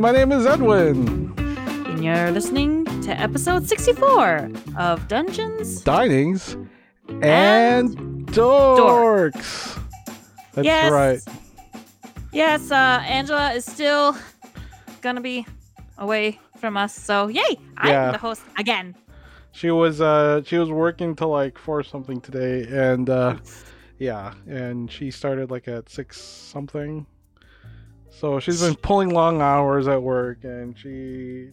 And my name is Edwin. And you're listening to episode 64 of Dungeons. Dinings and, Dorks. That's yes. right. Yes, uh, Angela is still gonna be away from us. So yay! I'm the host again. She was uh she was working till like four something today and uh yeah, and she started like at six something. So she's been pulling long hours at work and she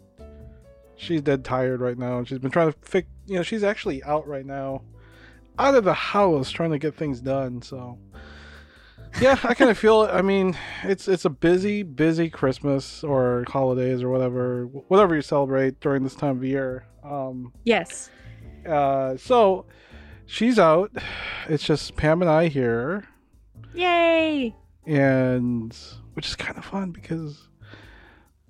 she's dead tired right now and she's been trying to fix you know, she's actually out right now out of the house trying to get things done, so yeah, I kind of feel it. I mean, it's it's a busy, busy Christmas or holidays or whatever, whatever you celebrate during this time of year. Um, Yes. uh, so she's out. It's just Pam and I here, Yay! and which is kind of fun because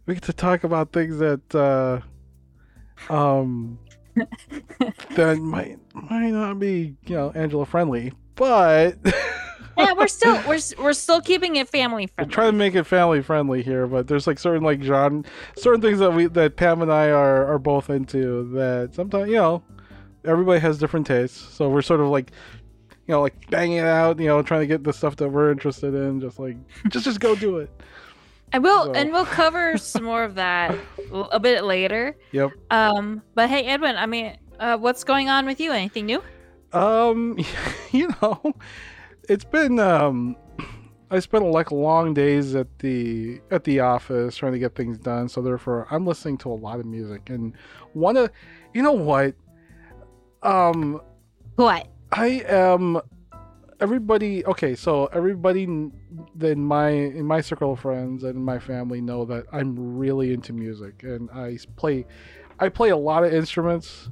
we get to talk about things that uh, um that might might not be you know Angela friendly, but. Yeah, we're still we're we're still keeping it family friendly. Friendly. trying to make it family friendly here, but there's like certain like genre, certain things that we that Pam and I are are both into that sometimes you know everybody has different tastes, so we're sort of like you know like banging it out, you know, trying to get the stuff that we're interested in, just like just just go do it. And we'll So- and we'll cover some more of that a bit later. Yep. Um, but hey, Edwin, I mean, uh, what's going on with you? Anything new? Um, you know, it's been um, I spent like long days at the at the office trying to get things done. So therefore, I'm listening to a lot of music, and one of, you know what, um, What? I am. Everybody, okay, so everybody in my in my circle of friends and my family know that I'm really into music, and i play, I play a lot of instruments.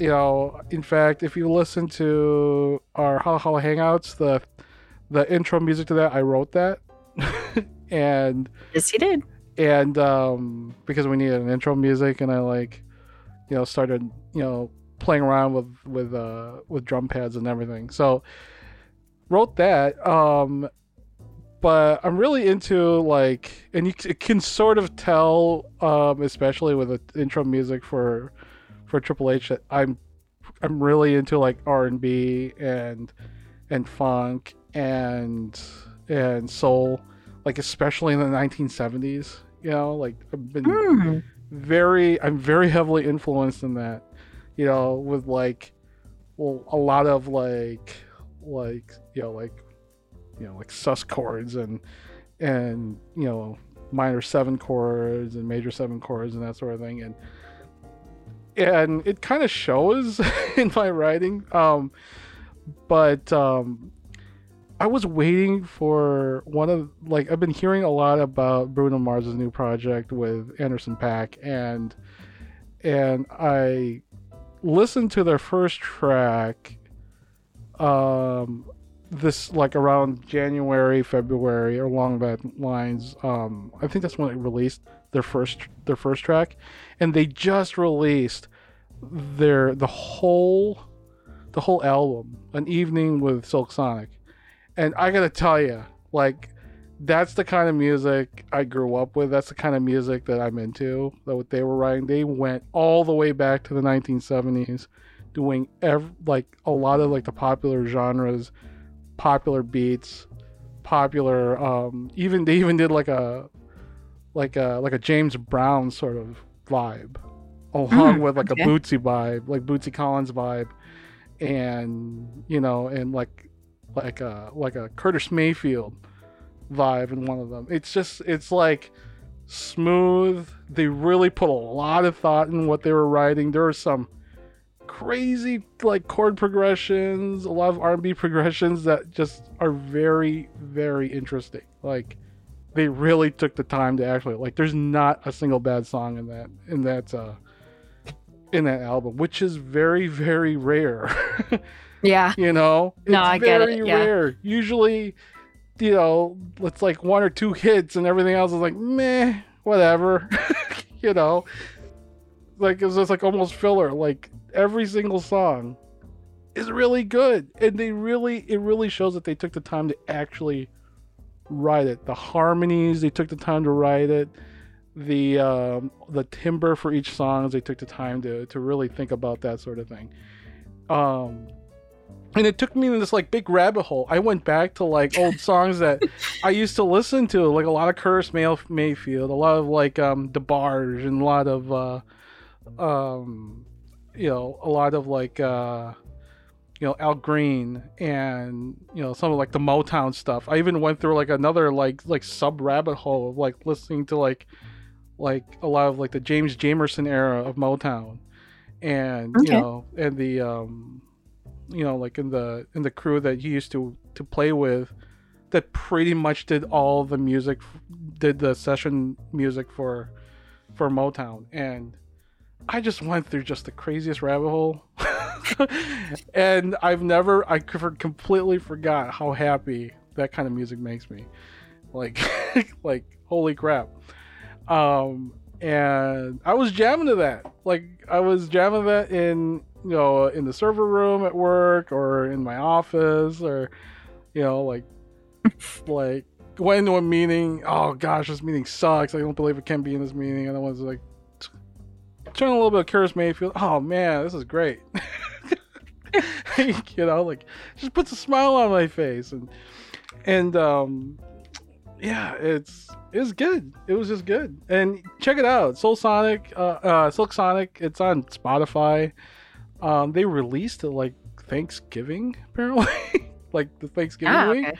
You know, in fact, if you listen to our Holla Holla Hangouts, the the intro music to that, I wrote that, and Yes, he did. and um, because we needed an intro music, and I like, you know, started you know playing around with with uh, with drum pads and everything. So wrote that. Um, but I'm really into like, and you c- can sort of tell, um, especially with the intro music for for Triple H, that I'm I'm really into like R and B and and funk and and soul, like especially in the 1970s. You know, like I've been Hmm. very I'm very heavily influenced in that. You know, with like well a lot of like like you know like you know like sus chords and and you know minor seven chords and major seven chords and that sort of thing. And and it kind of shows in my writing um but um I was waiting for one of like I've been hearing a lot about Bruno Mars's new project with Anderson .Paak and and I listened to their first track um this like around January, February or along that lines. Um I think that's when it released their first their first track and they just released their the whole the whole album, An Evening with Silk Sonic. And I gotta tell you, like, that's the kind of music I grew up with. That's the kind of music that I'm into. That what they were writing, they went all the way back to the 1970s, doing ev- like a lot of like the popular genres, popular beats, popular. Um, even they even did like a like a like a James Brown sort of vibe, along Mm, with like okay. a Bootsy vibe, like Bootsy Collins vibe, and you know, and like like a like a Curtis Mayfield vibe in one of them. It's just it's like smooth. They really put a lot of thought in what they were writing. There are some crazy like chord progressions, a lot of R&B progressions that just are very very interesting. Like they really took the time to actually like there's not a single bad song in that in that uh in that album, which is very very rare. Yeah. you know No, I get it, yeah. rare usually you know it's like one or two hits and everything else is like meh whatever you know like it's just like almost filler like every single song is really good and they really it really shows that they took the time to actually write it the harmonies they took the time to write it the um, the timbre for each song. They took the time to to really think about that sort of thing. Um, and it took me in this like big rabbit hole. I went back to like old songs that I used to listen to, like a lot of Curtis May- Mayfield, a lot of like um DeBarge, and a lot of uh, um, you know, a lot of like uh, you know Al Green, and you know some of like the Motown stuff. I even went through like another like like sub rabbit hole of like listening to like like a lot of like the James Jamerson era of Motown, and you know, and the um, you know, like in the in the crew that he used to to play with, that pretty much did all the music, did the session music for for Motown, and I just went through just the craziest rabbit hole. and I've never, i completely forgot how happy that kind of music makes me. Like, like, holy crap. Um, and I was jamming to that. Like, I was jamming that in, you know, in the server room at work or in my office or, you know, like, like, went into a meeting. Oh gosh, this meeting sucks. I don't believe it can be in this meeting. And I was like, turn a little bit of Curtis Mayfield. Oh man, this is great. you know, like just puts a smile on my face and and um yeah, it's it's good. It was just good. And check it out, Soul Sonic, uh, uh Silk Sonic. It's on Spotify. Um, they released it like Thanksgiving apparently, like the Thanksgiving Ah, week okay.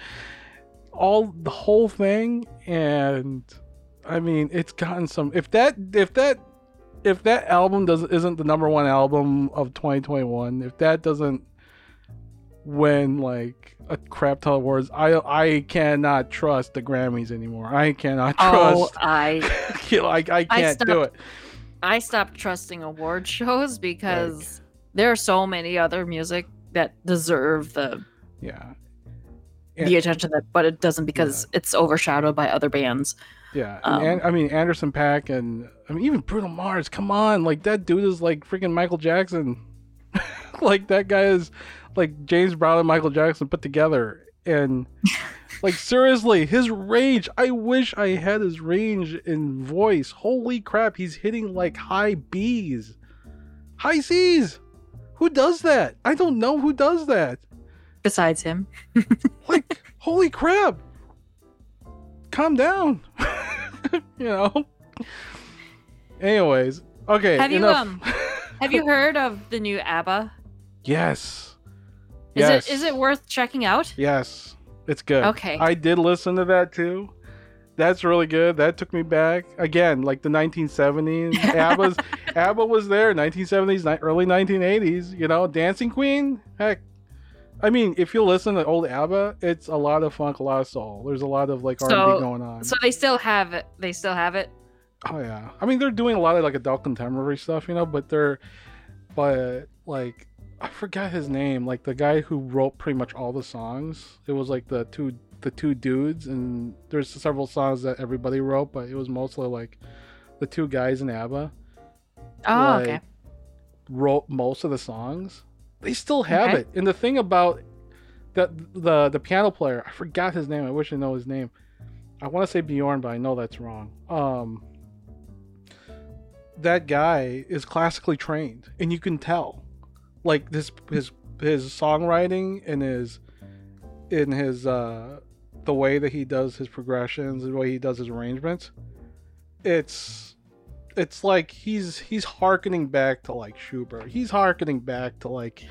all the whole thing and i mean it's gotten some if that if that if that album doesn't isn't the number one album of 2021 if that doesn't win like a crap ton of awards i i cannot trust the grammys anymore i cannot trust. Oh, trust I like i can't do it I stopped trusting award shows because there are so many other music that deserve the yeah the attention that but it doesn't because it's overshadowed by other bands. Yeah, and, Um, An- I mean Anderson .Paak and I mean even Bruno Mars. Come on, like that dude is like freaking Michael Jackson. like that guy is like James Brown and Michael Jackson put together, and like seriously, his range. I wish I had his range in voice. Holy crap, he's hitting like high B's, high C's. Who does that? I don't know who does that. Besides him. Like, holy crap. Calm down. you know? Anyways, okay. Have you, um, Have you heard of the new ABBA? yes. Is yes. it is it worth checking out? Yes. It's good. Okay. I did listen to that too. That's really good. That took me back again, like the 1970s. ABBA's ABBA was there, 1970s, ni- early 1980s. You know, Dancing Queen. Heck, I mean, if you listen to old ABBA, it's a lot of funk, a lot of soul. There's a lot of like R&B So- going on. So they still have it. They still have it. Oh yeah. I mean, they're doing a lot of like adult contemporary stuff, you know, but they're, but like, I forgot his name. Like the guy who wrote pretty much all the songs. It was like the two the two dudes, and there's several songs that everybody wrote, but it was mostly like the two guys in ABBA Oh, like, okay. wrote most of the songs. They still have Okay. it. And the thing about that the the piano player, I forgot his name. I wish I know his name. I want to say Bjorn, but I know that's wrong. Um, that guy is classically trained, and you can tell, like this his his songwriting and his in his uh the way that he does his progressions, the way he does his arrangements. It's it's like he's he's harkening back to like Schubert. He's harkening back to like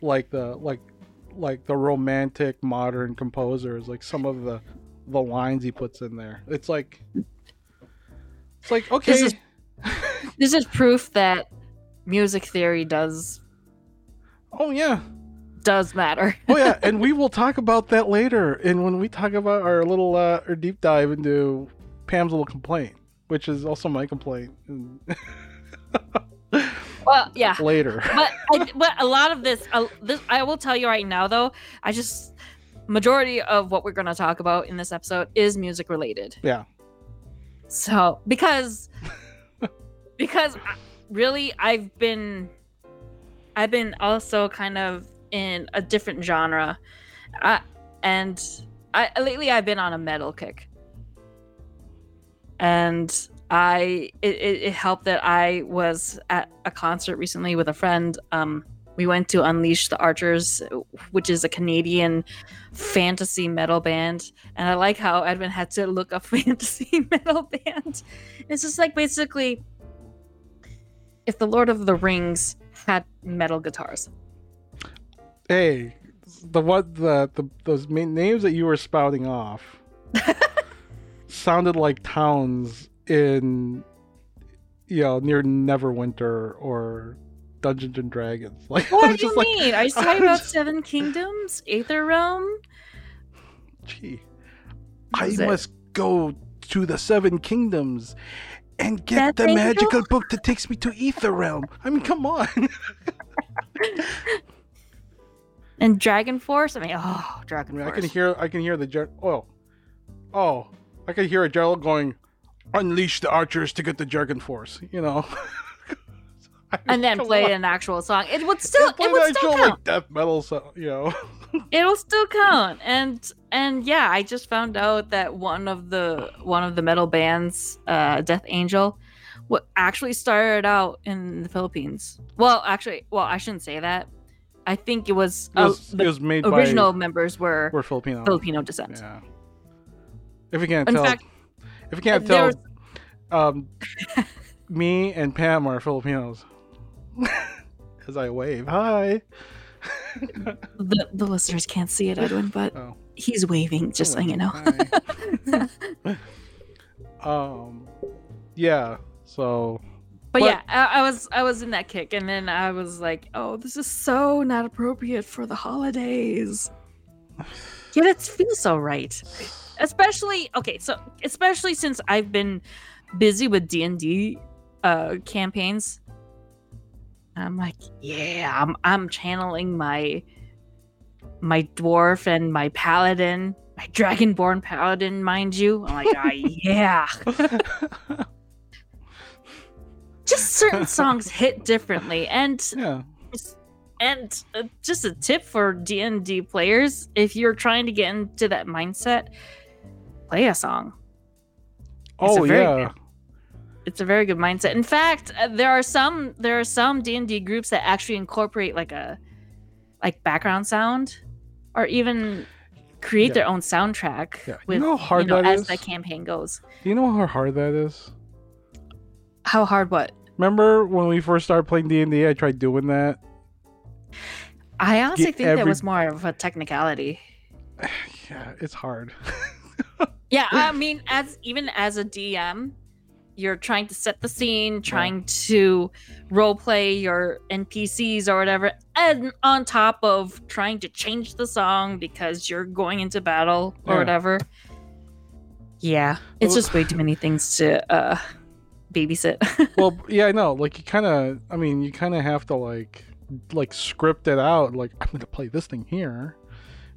like the like like the romantic modern composers, like some of the the lines he puts in there. It's like it's like okay, This is- This is proof that music theory does oh yeah, does matter. oh yeah, and we will talk about that later. And when we talk about our little uh, our deep dive into Pam's little complaint, which is also my complaint Well, yeah. later. but I, but a lot of this, uh, this I will tell you right now though. I just majority of what we're going to talk about in this episode is music related. Yeah. So because because really I've been I've been also kind of in a different genre, I, and I lately I've been on a metal kick, and I it, it, it helped that I was at a concert recently with a friend. Um, we went to Unleash the Archers, which is a Canadian fantasy metal band, and I like how Edwin had to look up fantasy metal band. It's just like basically if the Lord of the Rings had metal guitars. Hey, the what the, the those main names that you were spouting off sounded like towns in you know near Neverwinter or Dungeons and Dragons. Like What do you like, mean? Are you talking about Seven Kingdoms, Aether Realm? Gee, I it- must go to the Seven Kingdoms and get the magical book that takes me to Ether Realm. I mean, come on. And Dragon Force? I mean, oh, I Dragon mean, I can hear I can hear the gen- oh oh I can hear a general going unleash the archers to get the Jargon Force. You know. I mean, and then play on. an actual song. It would still, it would still count. like death metal, so, you know. It'll still count. And and yeah, I just found out that one of the one of the metal bands, uh, Death Angel, what actually started out in the Philippines. Well, actually, well, I shouldn't say that. I think it was, It uh, was, the it was made original by members were were Filipino. Filipino descent. Yeah. If you can't In tell, fact, if you can't uh, tell, there's- um, me and Pam are Filipinos. As I wave, hi. the, the listeners can't see it, Edwin, but Oh. he's waving, just so you know. Um, yeah. So But, But- yeah, I, I was I was in that kick, and then I was like, "Oh, this is so not appropriate for the holidays." Yet it feels so right, especially okay. So especially since I've been busy with D and D uh, campaigns, I'm like, yeah, I'm I'm channeling my my dwarf and my paladin, my dragonborn paladin, mind you. I'm like, ah, yeah. Just certain songs hit differently, and yeah. and uh, just a tip for D&D players, if you're trying to get into that mindset, play a song. Oh very yeah. It's a very good mindset. In fact, uh, there are some there are some D&D groups that actually incorporate like a like background sound or even create Yeah. their own soundtrack Yeah. You know how hard you know, that as is? the campaign goes. Do you know how hard that is? How hard what? Remember when we first started playing D and I tried doing that. I honestly Get think that was more of a technicality. Yeah, it's hard. Yeah, I mean, as even as a DM, you're trying to set the scene, trying to role play your NPCs or whatever, and on top of trying to change the song because you're going into battle or Yeah. whatever. Yeah, it's just way too many things to uh babysit. well, yeah, I know. Like you kind of, I mean, you kind of have to like, like script it out. Like I'm gonna play this thing here,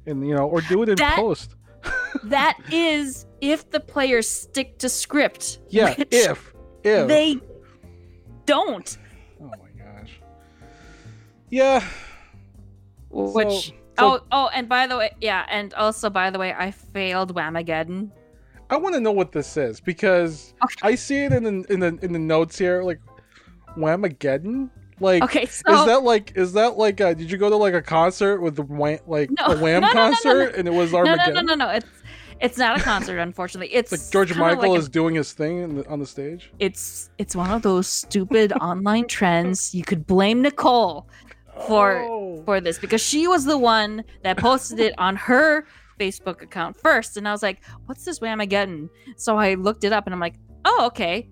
and you know, or do it in That- post. that is if the players stick to script. Yeah, if if they don't. Oh my gosh. Yeah. Which So- oh oh, and by the way, yeah, and also by the way, I failed Whamageddon. I want to know what this is because Okay. I see it in the in the in the notes here, like Whamageddon. Like, Okay, so is that like is that like uh did you go to like a concert with the Wham, like No. a Wham No, no, concert and it was no, no, no, no, no. It's it's not a concert, unfortunately. It's Like George Michael like a- is doing his thing in the, on the stage. it's it's one of those stupid online trends. You could blame Nicole For- Oh. for this because she was the one that posted it on her Facebook account first, and I was like, "What's this Whamageddon?" So I looked it up, and I'm like, "Oh, okay,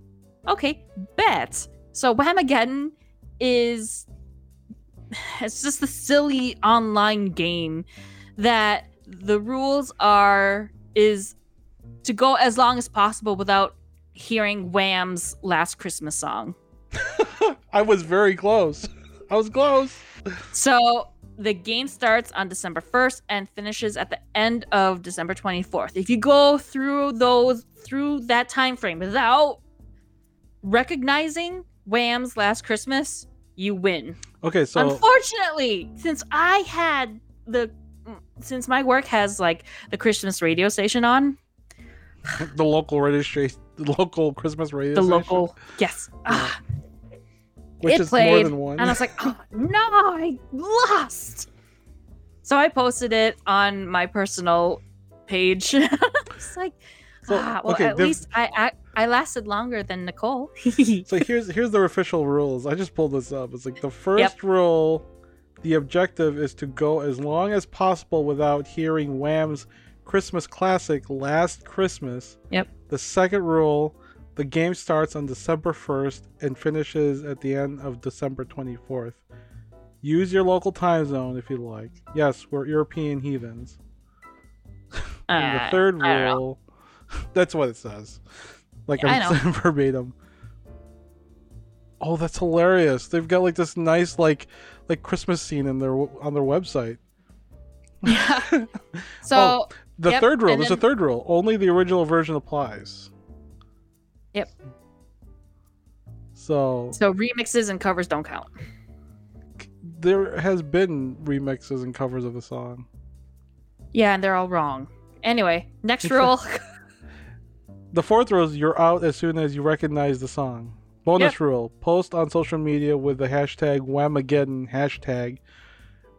okay, bet." So Whamageddon is it's just the silly online game that the rules are is to go as long as possible without hearing Wham's last Christmas song. I was very close. I was close. So the game starts on December 1st and finishes at the end of December 24th. If you go through those through that time frame without recognizing Wham's last Christmas, you win. Okay, so Unfortunately, since I had the since my work has like the Christmas radio station on, the local radio station the local Christmas radio the station, local yes. Ah, which it is more played, than one. and I was like, oh, no, I lost. So I posted it on my personal page. it's like, So, ah, well, okay, at least I, I I lasted longer than Nicole. So here's here's the official rules. I just pulled this up. It's like the first rule, the objective is to go as long as possible without hearing Wham's Christmas classic Last Christmas. Yep. The second rule, the game starts on December 1st and finishes at the end of December 24th. Use your local time zone if you like. Yes, we're European heathens. And the Uh, third I don't know. rule, that's what it says. Like Yeah, I'm saying verbatim. Oh, that's hilarious! They've got like this nice like like Christmas scene in their on their website. Yeah. So Oh, The Yep, third rule. There's then- a third rule. Only the original version applies. Yep. So so remixes and covers don't count. there has been remixes and covers of the song. Yeah, and they're all wrong. Anyway, next rule. The fourth rule is you're out as soon as you recognize the song. Bonus Yep. rule: post on social media with the hashtag Whamageddon hashtag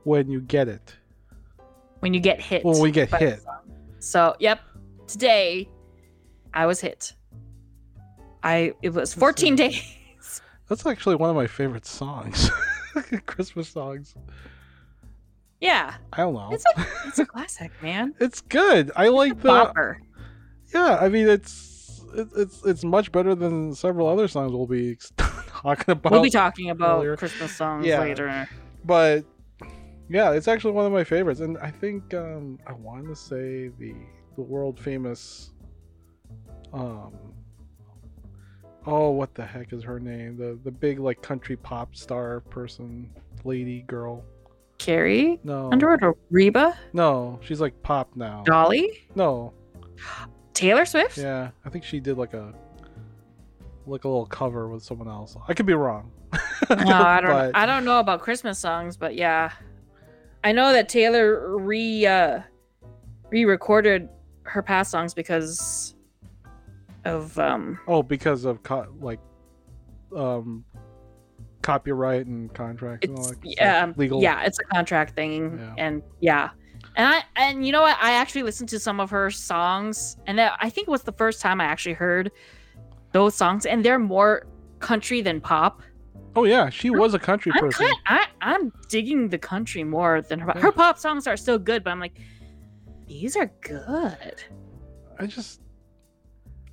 when you get it. when you get hit. When we get hit. So, yep. Today, I was hit. I it was 14 days. That's actually one of my favorite songs. Christmas songs. Yeah, I don't know. it's a it's a classic, man. It's good. I like the. Bopper. Yeah, I mean it's it, it's it's much better than several other songs we'll be talking about. We'll be talking about earlier. Christmas songs Yeah. later. but yeah, it's actually one of my favorites, and I think um, I want to say the the world famous. Um. Oh, what the heck is her name? The the big like country pop star person, lady, girl. Carrie No, Underwood or Reba, no, she's like pop now. Dolly, No, Taylor Swift. yeah, I think she did like a like a little cover with someone else. I could be wrong. No, I don't. But- I don't know about Christmas songs, but yeah, I know that Taylor re uh, re-recorded her past songs because of um Oh, because of co- like um copyright and contract and all that yeah um, legal. yeah it's a contract thing Yeah. and yeah and i and you know what i actually listened to some of her songs and that, i think it was the first time i actually heard those songs and they're more country than pop Oh yeah, she was a country I'm, person. kind, I, I'm digging the country more than her her pop songs are still good but i'm like these are good I just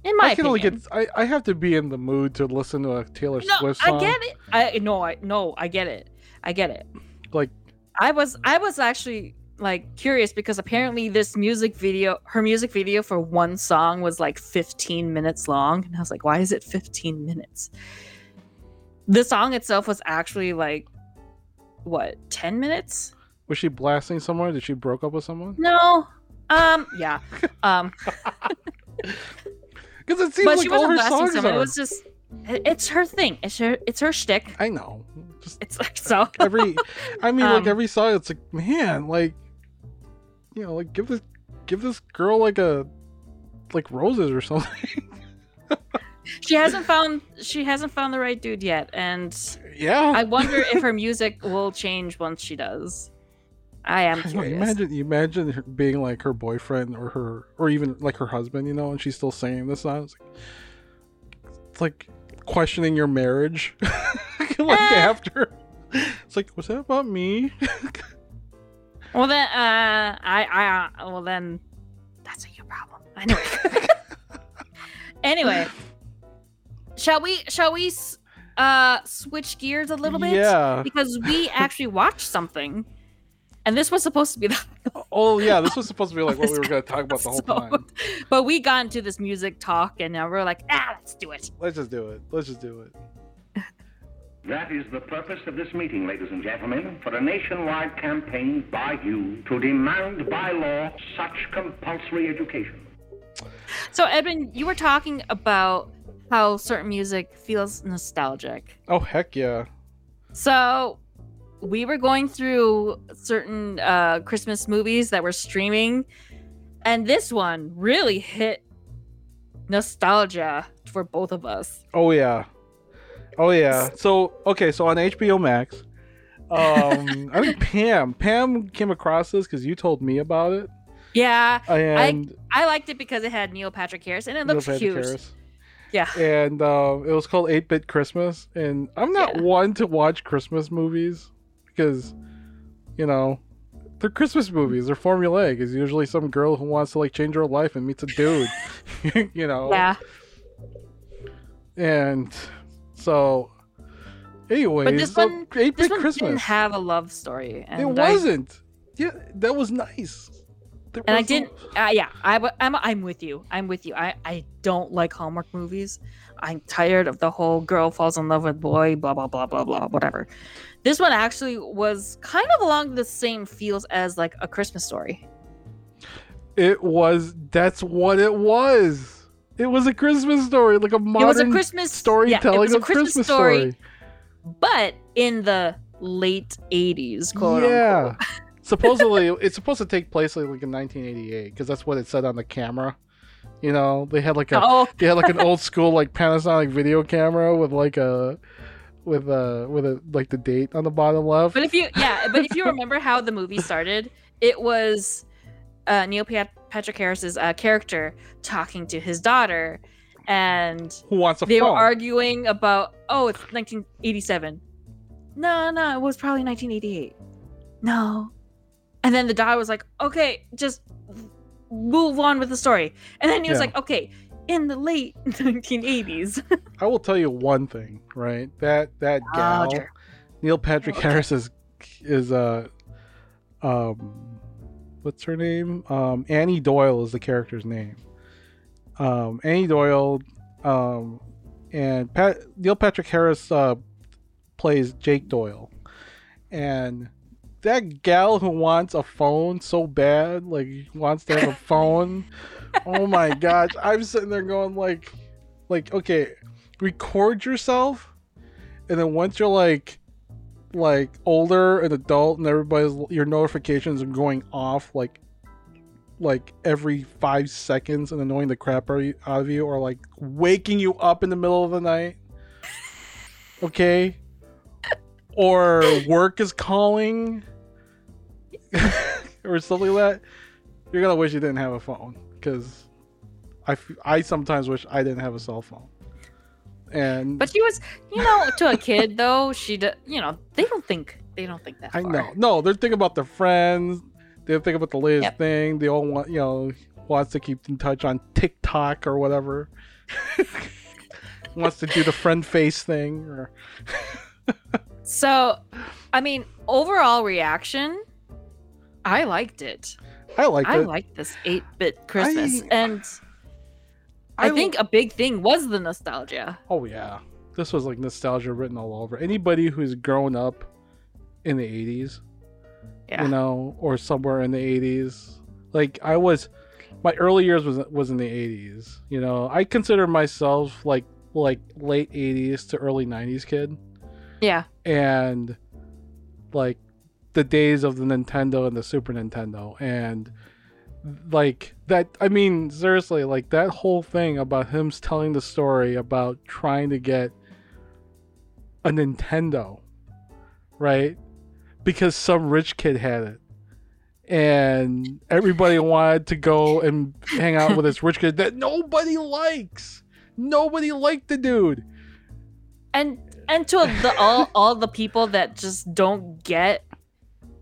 in my I can only opinion get I, I have to be in the mood to listen to a Taylor no Swift song. i get it i no i no i get it i get it Like I was I was actually like curious because apparently this music video her music video for one song was like 15 minutes long and I was like why is it 15 minutes? The song itself was actually like what 10 minutes? was she blasting someone? Did she broke up with someone? No. Um yeah. Um Because it seems but like all her songs someone. are. It was just it's her thing. It's her it's her shtick. I know. Just It's like so every I mean like Um, every song it's like man, like you know, like give this give this girl like a like roses or something. she hasn't found she hasn't found the right dude yet and yeah. I wonder if her music will change once she does. I am I know, imagine you imagine her being like her boyfriend or her or even like her husband, you know, and she's still singing this song. It's like, it's like questioning your marriage. like Eh. after it's like, was that about me? Well then, uh, I, I, uh, well then, that's a you problem. Anyway, anyway, shall we, shall we, uh, switch gears a little bit? Yeah. Because we actually watched something, and this was supposed to be the Oh yeah, this was supposed to be like what we were gonna talk about the whole episode. time. but we got into this music talk, and now we're like, ah, let's do it. Let's just do it. Let's just do it. That is the purpose of this meeting, ladies and gentlemen, for a nationwide campaign by you to demand by law such compulsory education. So, Edwin, you were talking about how certain music feels nostalgic. Oh heck yeah. So we were going through certain uh, Christmas movies that were streaming, and this one really hit nostalgia for both of us. Oh yeah, oh yeah. So okay, so on HBO Max, um, I think Pam Pam came across this because you told me about it, Yeah, and I liked it because it had Neil Patrick Harris and it Neil looks Patrick cute. Harris. Yeah. and um, it was called Eight Bit Christmas. And I'm not Yeah. one to watch Christmas movies because, you know, they're Christmas movies. They're formulaic. It's usually some girl who wants to like change her life and meets a dude, you know. Yeah, And so, anyway, but this so one, this one Christmas. didn't have a love story. And it I- wasn't. Yeah, that was nice. There and I didn't. Uh, yeah, I, I'm. I'm with you. I'm with you. I. I don't like Hallmark movies. I'm tired of the whole girl falls in love with boy. Blah blah blah blah blah. Whatever. This one actually was kind of along the same feels as like a Christmas story. It was. That's what it was. It was a Christmas story, like a modern it was a Christmas storytelling Yeah, it was a of Christmas, story, story. but in the late '80s, quote yeah. unquote. Supposedly, it's supposed to take place like, like in 1988 because that's what it said on the camera. You know, they had like a Oh, they had like an old school like Panasonic video camera with like a with a with a like the date on the bottom left. But if you, yeah, but if you remember how the movie started, it was uh, Neil Pat- Patrick Harris's uh, character talking to his daughter, and Who wants a they phone? were arguing about, oh, it's 1987. No, no, it was probably 1988. No, and then the daughter was like, okay, just move on with the story, and then he was Yeah. like, okay, in the late 1980s. I will tell you one thing, right? That that gal, Roger. Neil Patrick Okay. Harris is is uh um what's her name? Um Annie Doyle is the character's name. Um Annie Doyle um and Pat Neil Patrick Harris uh plays Jake Doyle. And that gal who wants a phone so bad, like wants to have a phone. oh my gosh. I'm sitting there going like like okay, record yourself and then once you're like like older and adult and everybody's your notifications are going off like like every five seconds and annoying the crap out of you- out of you or like waking you up in the middle of the night okay or work is calling or something like that you're gonna wish you didn't have a phone because I, f- I sometimes wish i didn't have a cell phone and But she was, you know, to a kid though, she, d- you know, they don't think, they don't think that I far. know. No, they're thinking about their friends. They're thinking about the latest Yep. thing. They all want, you know, wants to keep in touch on TikTok or whatever. wants to do the friend face thing. Or So, I mean, overall reaction, I liked it. I liked it. I it. liked this 8 bit Christmas. I- and I, I think a big thing was the nostalgia. oh yeah, this was like nostalgia written all over. Anybody who's grown up in the '80s, Yeah. you know, or somewhere in the '80s, like I was, my early years was was in the '80s. You know, I consider myself like like late '80s to early '90s kid. Yeah. and like the days of the Nintendo and the Super Nintendo. And like that I mean seriously like that whole thing about him telling the story about trying to get a Nintendo right? Because some rich kid had it. And everybody wanted to go and hang out with this rich kid that nobody likes. Nobody liked the dude. And and to the all all the people that just don't get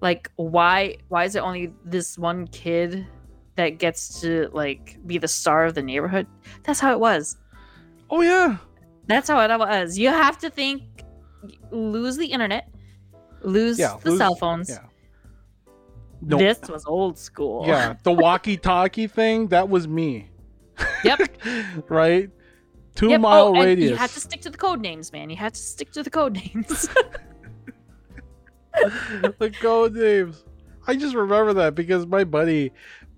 like why why is it only this one kid that gets to like be the star of the neighborhood? That's how it was. oh yeah That's how it was. You have to think lose the internet, lose Yeah, the lose- cell phones. yeah. no This was old school. Yeah, the walkie-talkie thing, that was me. Yep. right? Two Yep. Oh, mile oh, radius. You have to stick to the code names, man. You have to stick to the code names. the code names. I just remember that because my buddy,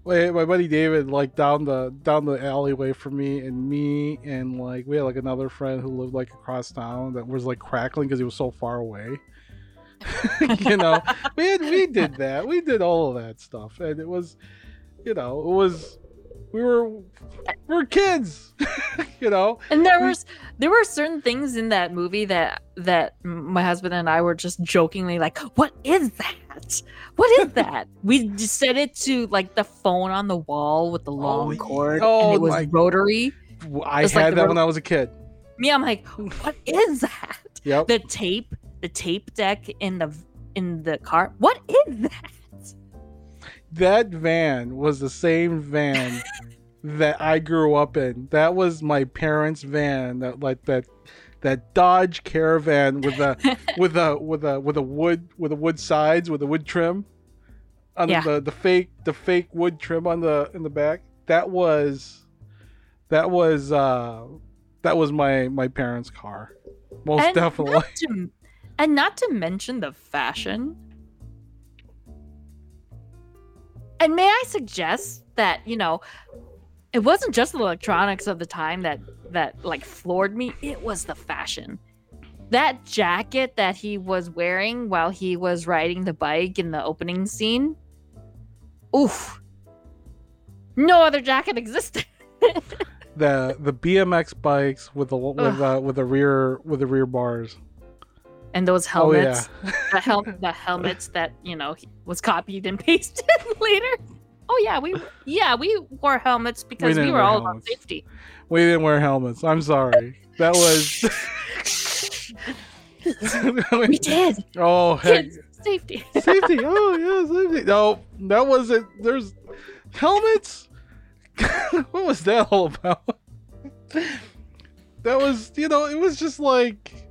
my buddy David, like down the down the alleyway from me, and me and like we had like another friend who lived like across town that was like crackling because he was so far away. you know, we had, we did that. We did all of that stuff, and it was, you know, it was. We were we were kids, you know. And there was there were certain things in that movie that that my husband and I were just jokingly like, "What is that? What is that?" we set it to like the phone on the wall with the long oh, yeah. cord, Oh, and it oh, was my- rotary. I Just had the that ro- when I was a kid. Me, I'm like, "What is that?" Yep. The tape, the tape deck in the in the car. What is that? That van was the same van that I grew up in. That was my parents' van. That like that that Dodge Caravan with a with a with a with a wood with a wood sides with a wood trim on Yeah. the the fake the fake wood trim on the in the back. That was that was uh that was my my parents' car. Most and definitely. Not to, and not to mention the fashion. And may I suggest that you know, it wasn't just the electronics of the time that that like floored me. It was the fashion. That jacket that he was wearing while he was riding the bike in the opening scene. Oof. No other jacket existed. the the BMX bikes with the with Ugh. uh, with the rear with the rear bars. And those Oh yeah. helmets. the hel- the helmets that you know was copied and pasted later. Oh yeah, we yeah we wore helmets because we, didn't were all about safety. We didn't wear helmets. I'm sorry. That was. We did oh heck, safety. safety. Oh yeah, safety. No, that wasn't. There's helmets. what was that all about? that was, you know, it was just like,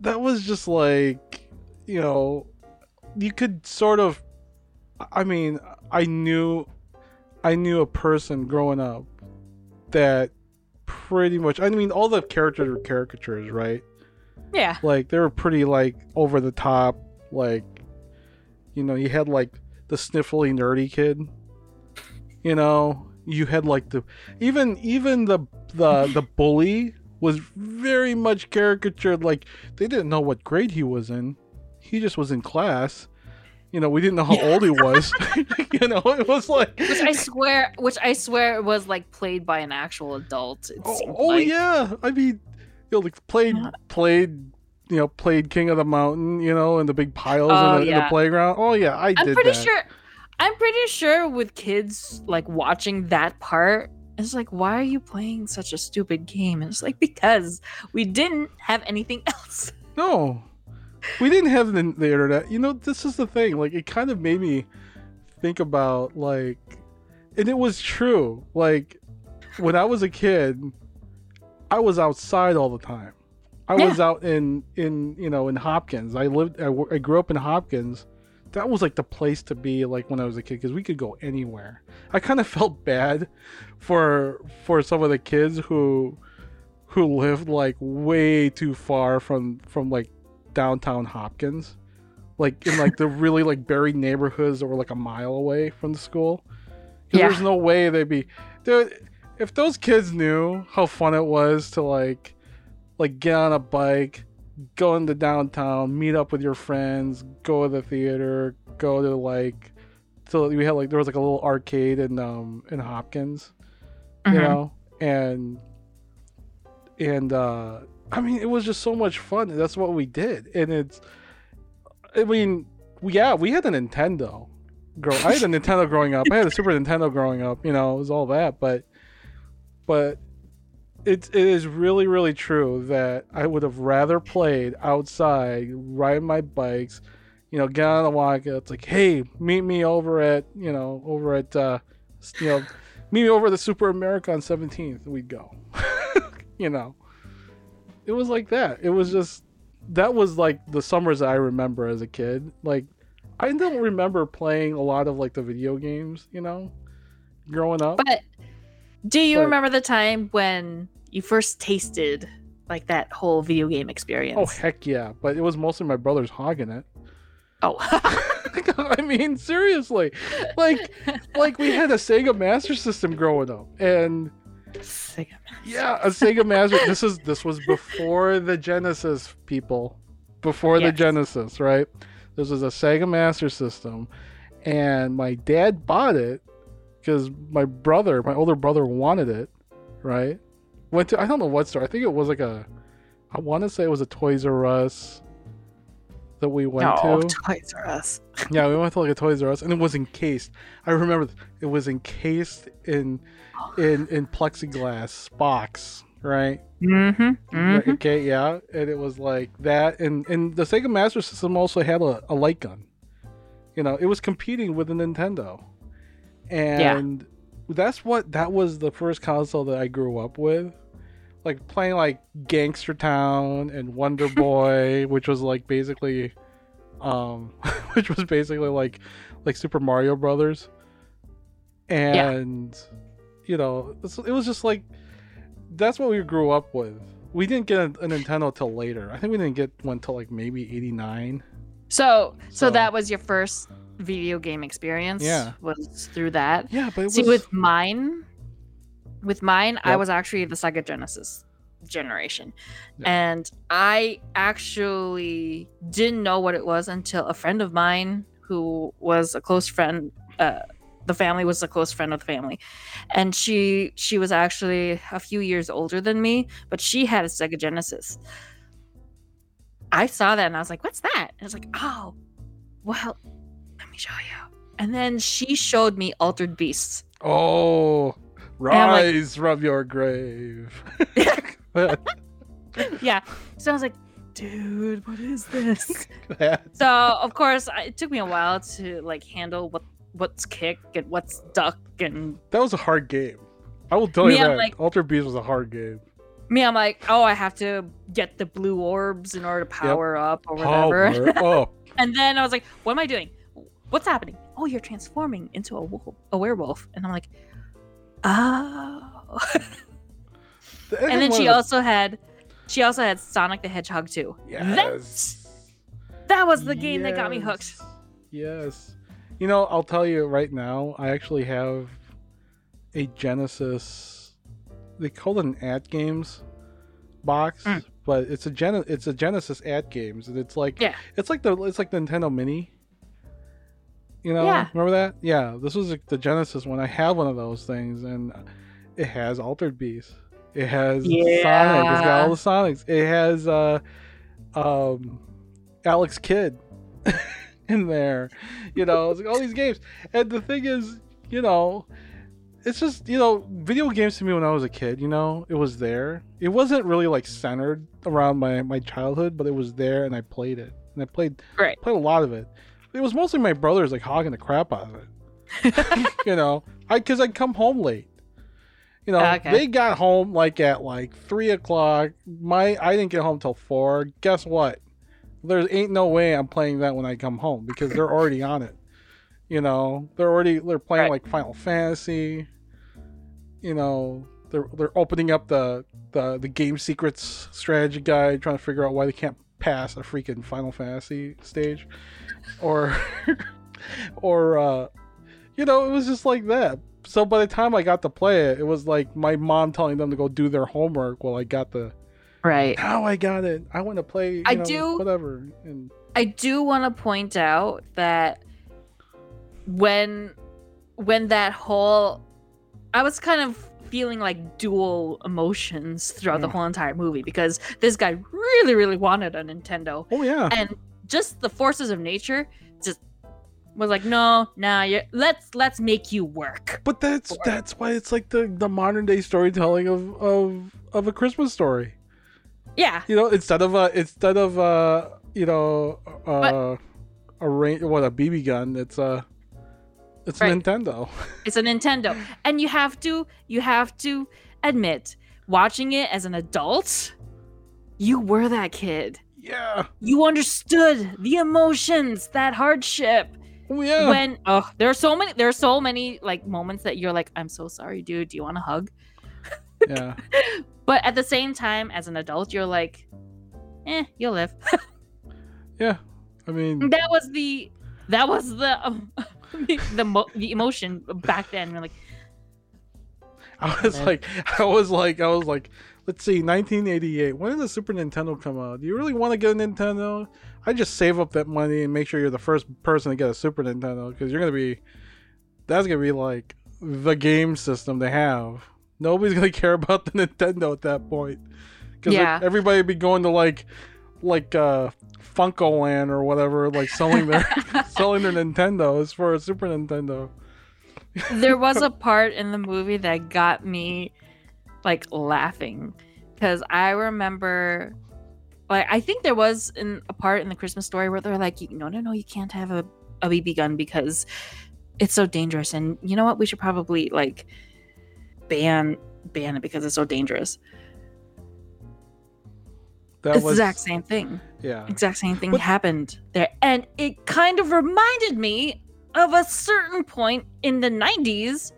that was just like, you know, you could sort of. I mean, I knew, I knew a person growing up that pretty much. I mean, all the characters were caricatures, right? yeah, like they were pretty like over the top like you know you had like the sniffly nerdy kid you know you had like the even even the the the bully was very much caricatured like they didn't know what grade he was in he just was in class you know we didn't know how old he was you know it was like which I swear, which I swear was like played by an actual adult. Oh, oh like. yeah, I mean, you know, like played played, you know, played King of the Mountain, you know, in the big piles Oh, in, the, in the playground. Oh yeah, I I'm did pretty that. sure. I'm pretty sure with kids like watching that part, it's like, why are you playing such a stupid game? And it's like because we didn't have anything else. No, we didn't have the, the internet. You know, this is the thing. Like, it kind of made me think about like, and it was true. Like, when I was a kid, I was outside all the time. I was out in in you know in Hopkins. I lived. I, I grew up in Hopkins. That was like the place to be like when I was a kid because we could go anywhere. I kind of felt bad for for some of the kids who who lived like way too far from from like downtown Hopkins, like in like the really like buried neighborhoods that were like a mile away from the school. Yeah. There's no way they'd be, dude. If those kids knew how fun it was to like, like get on a bike, go into downtown, meet up with your friends, go to the theater, go to like, so we had like there was like a little arcade in um in Hopkins, you Mhm. know, and and uh I mean it was just so much fun. That's what we did, and it's, I mean, yeah, we had a Nintendo. Grow, I had a Nintendo growing up. I had a Super Nintendo growing up. You know, it was all that, but, but, it's it is really really true that I would have rather played outside, ride my bikes, you know, get on the walk. It's like, hey, meet me over at you know over at uh, you know, meet me over at the Super America on Seventeenth. We'd go, you know. It was like that. It was just that was like the summers I remember as a kid. Like I don't remember playing a lot of like the video games, you know, growing up. But do you remember the time when you first tasted like that whole video game experience? oh heck yeah! But it was mostly my brothers hogging it. Oh. I mean, seriously, like like we had a Sega Master System growing up, and Sega. yeah, a Sega Master. this is this was before the Genesis, people, before the Genesis, right? This was a Sega Master System, and my dad bought it because my brother, my older brother, wanted it. Right? Went to I don't know what store. I think it was like a. I want to say it was a Toys R Us that we went Oh, to. Toys R Us. Yeah, we went to like a Toys R Us, and it was encased. I remember it was encased in in in plexiglass box, right? Mm-hmm. Right, Okay, yeah, and it was like that, and and the Sega Master System also had a, a light gun. You know, it was competing with the Nintendo, and that's what that was the first console that I grew up with, like playing like Gangster Town and Wonder Boy, which was like basically, um, which was basically like like Super Mario Brothers, and you know, it was just like that's what we grew up with. We didn't get a, a Nintendo till later. I think we didn't get one till like maybe '89. So, so, So- that was your first video game experience. Yeah. was through that. Yeah, but it See, was with mine, with mine, I was actually the Sega Genesis generation, Yeah. and I actually didn't know what it was until a friend of mine who was a close friend. Uh, the family was a close friend of the family, and she she was actually a few years older than me, but she had a Sega Genesis. I saw that and I was like, "What's that?" And I was like, "Oh, well, show you." And then she showed me Altered Beasts. oh, I'm like- rise from your grave. yeah. So I was like, dude, what is this? So of course, it took me a while to like handle what what's kick and what's duck and that was a hard game. I will tell Me, you I'm that. like- Alter Beast was a hard game. me. I'm like, oh, I have to get the blue orbs in order to power up or whatever. Power oh. up. and then I was like, what am I doing? What's happening? Oh, you're transforming into a wolf, a werewolf. And I'm like, oh. and then she also had, she also had Sonic the Hedgehog too. yes. That was the game that got me hooked. Yes. Yes. You know, I'll tell you right now, I actually have a Genesis they call it an AtGames box, Mm. but it's a Gen it's a Genesis AtGames and it's like Yeah. it's like the it's like the Nintendo Mini. You know, Yeah. remember that? Yeah, this was the Genesis one. I have one of those things and it has Altered Beast. It has Sonic. It's got all the Sonics. It has uh um Alex Kidd in there. You know, it's like all these games. And the thing is, you know, it's just, you know, video games to me when I was a kid, you know, it was there. It wasn't really like centered around my my childhood, but it was there and I played it. And I played Great. played a lot of it. It was mostly my brothers like hogging the crap out of it. you know, I because I'd come home late. You know, Okay. they got home like at like three o'clock. My I didn't get home till four. Guess what? There's ain't no way I'm playing that when I come home because they're already on it. You know, they're already they're playing Right. like Final Fantasy. You know, they're they're opening up the the the game secrets strategy guide, trying to figure out why they can't pass a freaking Final Fantasy stage, or or uh, you know, it was just like that. So by the time I got to play it, it was like my mom telling them to go do their homework while I got the. Right. Now I got it. I want to play. you I know, do- whatever. And I do want to point out that when when that whole I was kind of feeling like dual emotions throughout the Mm. whole entire movie because this guy really really wanted a Nintendo oh yeah, and just the forces of nature just was like no nah you let's let's make you work but that's that's why it's like the the modern day storytelling of of of a Christmas story. yeah You know, instead of uh instead of uh you know uh a rain what a BB gun, it's a it's Right. Nintendo. it's a Nintendo and you have to you have to admit watching it as an adult you were that kid Yeah. you understood the emotions that hardship Oh yeah. when oh there are so many there are so many like moments that you're like i'm so sorry dude do you want a hug yeah. but at the same time as an adult you're like eh you'll live Yeah. I mean, that was the that was the um, the, the, mo- the emotion back then we're like I was man. like, I was like, I was like, let's see, 1988. When did the Super Nintendo come out? Do you really want to get a Nintendo? I just save up that money and make sure you're the first person to get a Super Nintendo because you're gonna be, that's gonna be like the game system they have. Nobody's gonna care about the Nintendo at that point. Because Yeah. everybody would be going to like, like uh, FuncoLand or whatever, like selling their selling their Nintendos for a Super Nintendo. there was a part in the movie that got me like laughing because I remember like I think there was in a part in the Christmas story where they're like, no, no, no, you can't have a, a BB gun because it's so dangerous, and you know what? We should probably like ban ban it because it's so dangerous. That It's the was exact same thing. Yeah. Exact same thing But- happened there, and it kind of reminded me of a certain point in the '90s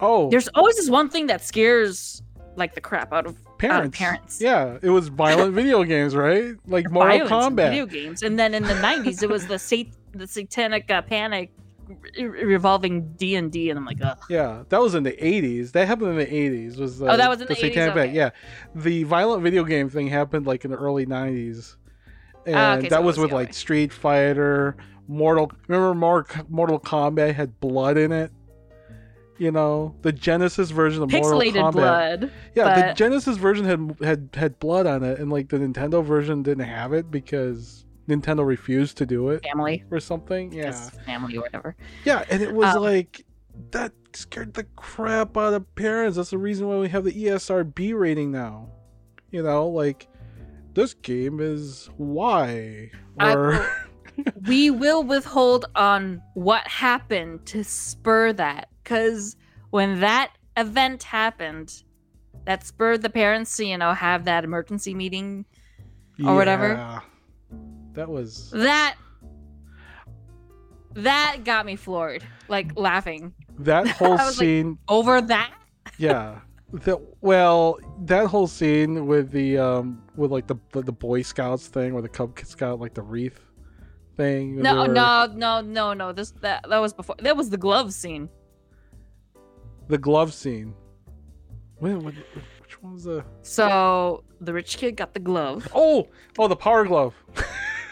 Oh, There's always this one thing that scares like the crap out of parents. parents. Yeah, it was violent video games, right? Like Mortal violence Kombat. video games. And then in the 90s, it was the sat- the satanic uh, panic revolving D and D, and I'm like, ugh. Yeah, that was in the '80s. That happened in the '80s. Was the, Oh, that was in the 80s? Satanic. Okay. Yeah, the violent video game thing happened like in the early '90s, and Ah, okay, that it was was with like way. Street Fighter, Mortal. Remember, Mortal Mortal Kombat had blood in it. You know, the Genesis version of Mortal Pixelated Kombat. blood. Yeah, the Genesis version had had had blood on it, and like the Nintendo version didn't have it because Nintendo refused to do it Family. or something. Yeah. Family or whatever. Yeah, and it was Um, like that scared the crap out of parents. That's the reason why we have the ESRB rating now. You know, like this game is why or we will withhold on what happened to spur that because when that event happened that spurred the parents to you know have that emergency meeting or whatever. That was that that got me floored like laughing that whole I was like- scene. over that yeah. That well, that whole scene with the um with like the the, Boy Scouts thing or the Cub Scout like the wreath thing. no were- no no no no this that that was before that was the glove scene The glove scene. When, when which one was the so the rich kid got the glove Oh, oh, the power glove.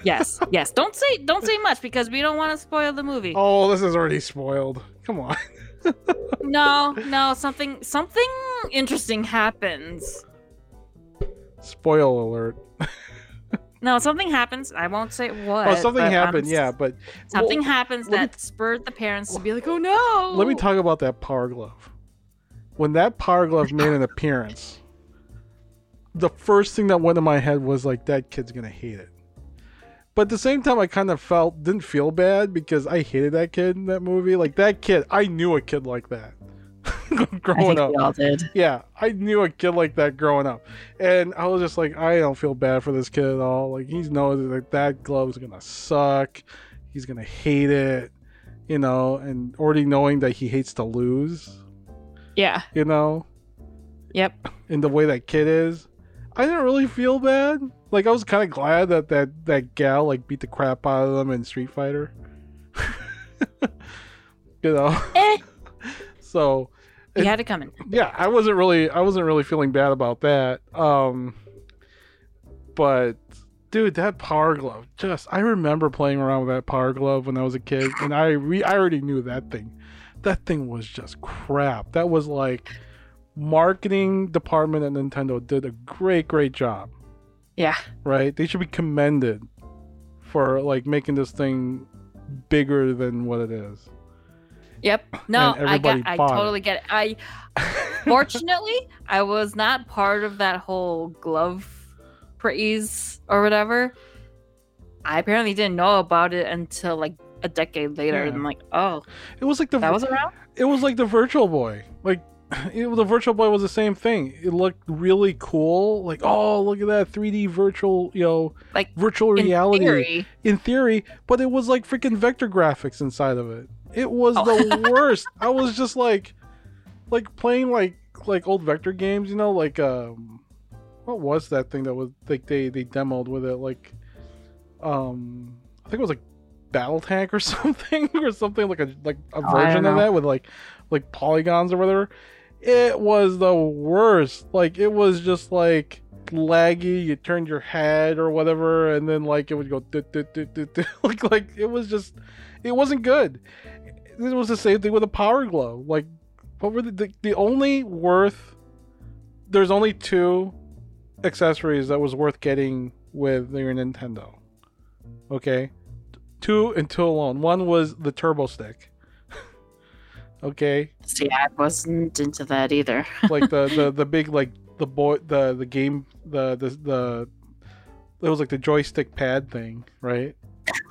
yes yes don't say don't say much because we don't want to spoil the movie Oh, this is already spoiled. Come on. no no something something interesting happens Spoil alert. no something happens i won't say what oh, something I'm um, happened. Yeah, but something well, happens let me- that spurred the parents to be like oh no let me talk about that power glove. When that power glove made an appearance, the first thing that went in my head was like, that kid's gonna hate it. But at the same time, I kind of felt didn't feel bad because I hated that kid in that movie. Like that kid, I knew a kid like that growing up. we all did Yeah, I knew a kid like that growing up, and I was just like, I don't feel bad for this kid at all. Like he knows that that glove's gonna suck. He's gonna hate it, you know, and already knowing that he hates to lose, yeah you know, yep in the way that kid is. I didn't really feel bad. Like I was kind of glad that that that gal like beat the crap out of them in Street Fighter. you know, eh, so you It- had it coming yeah i wasn't really i wasn't really feeling bad about that um but dude that power glove just i remember playing around with that power glove when i was a kid and i re- i already knew that thing. That thing was just crap. That was like marketing department at nintendo did a great great job yeah right they should be commended for like making this thing bigger than what it is Yep. No, I got. I it. totally get it. I fortunately I was not part of that whole glove praise or whatever. I apparently didn't know about it until like a decade later. Yeah. And I'm like, oh, it was like the that was around. it was like the virtual boy like it, the virtual boy was the same thing. It looked really cool. Like oh look at that 3d virtual you know Like, virtual In reality. theory, in theory but it was like freaking vector graphics inside of it. It was Oh. the worst. I was just like like playing like like old vector games you know like um what was that thing that was like they they demoed with it? Like um i think it was like battle tank or something or something like a like a Oh, version of that with like like polygons or whatever it was the worst like it was just like laggy you turned your head or whatever and then like it would go like like it was just it wasn't good it was the same thing with a Power Glove. Like, what were the the, the only worth? There's only two accessories that was worth getting with your Nintendo. Okay, two and two alone. One was the Turbo Stick. Okay, See, I wasn't into that either. like the the the big like the boy the the game the the the it was like the joystick pad thing, right?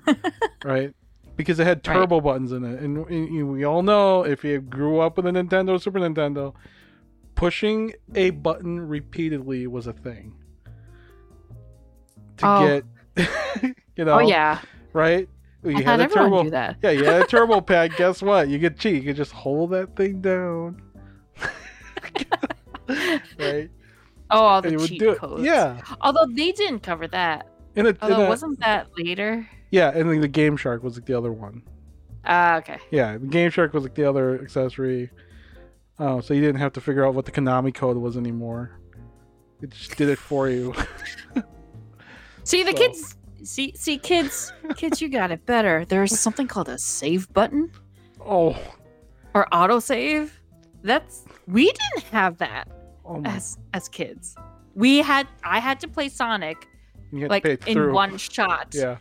right? Because it had Right. turbo buttons in it, and, and we all know if you grew up with a Nintendo, Super Nintendo, pushing a button repeatedly was a thing. To Oh. get, you oh, know, oh yeah, right? You I thought a turbo, that. yeah, you had a turbo pad. Guess what? You get cheat. You can just hold that thing down. right? Oh, all the cheat codes. Yeah. Although they didn't cover that. In a, in Although a- wasn't that later? yeah, and then the Game Shark was like the other one. Ah, okay. Yeah, the Game Shark was like the other accessory. Oh, so you didn't have to figure out what the Konami code was anymore. It just did it for you. See the So- kids. See, see, kids, kids, you got it better. There's something called a save button oh, or autosave. That's we didn't have that oh as as kids. We had I had to play Sonic like in one shot, Yeah.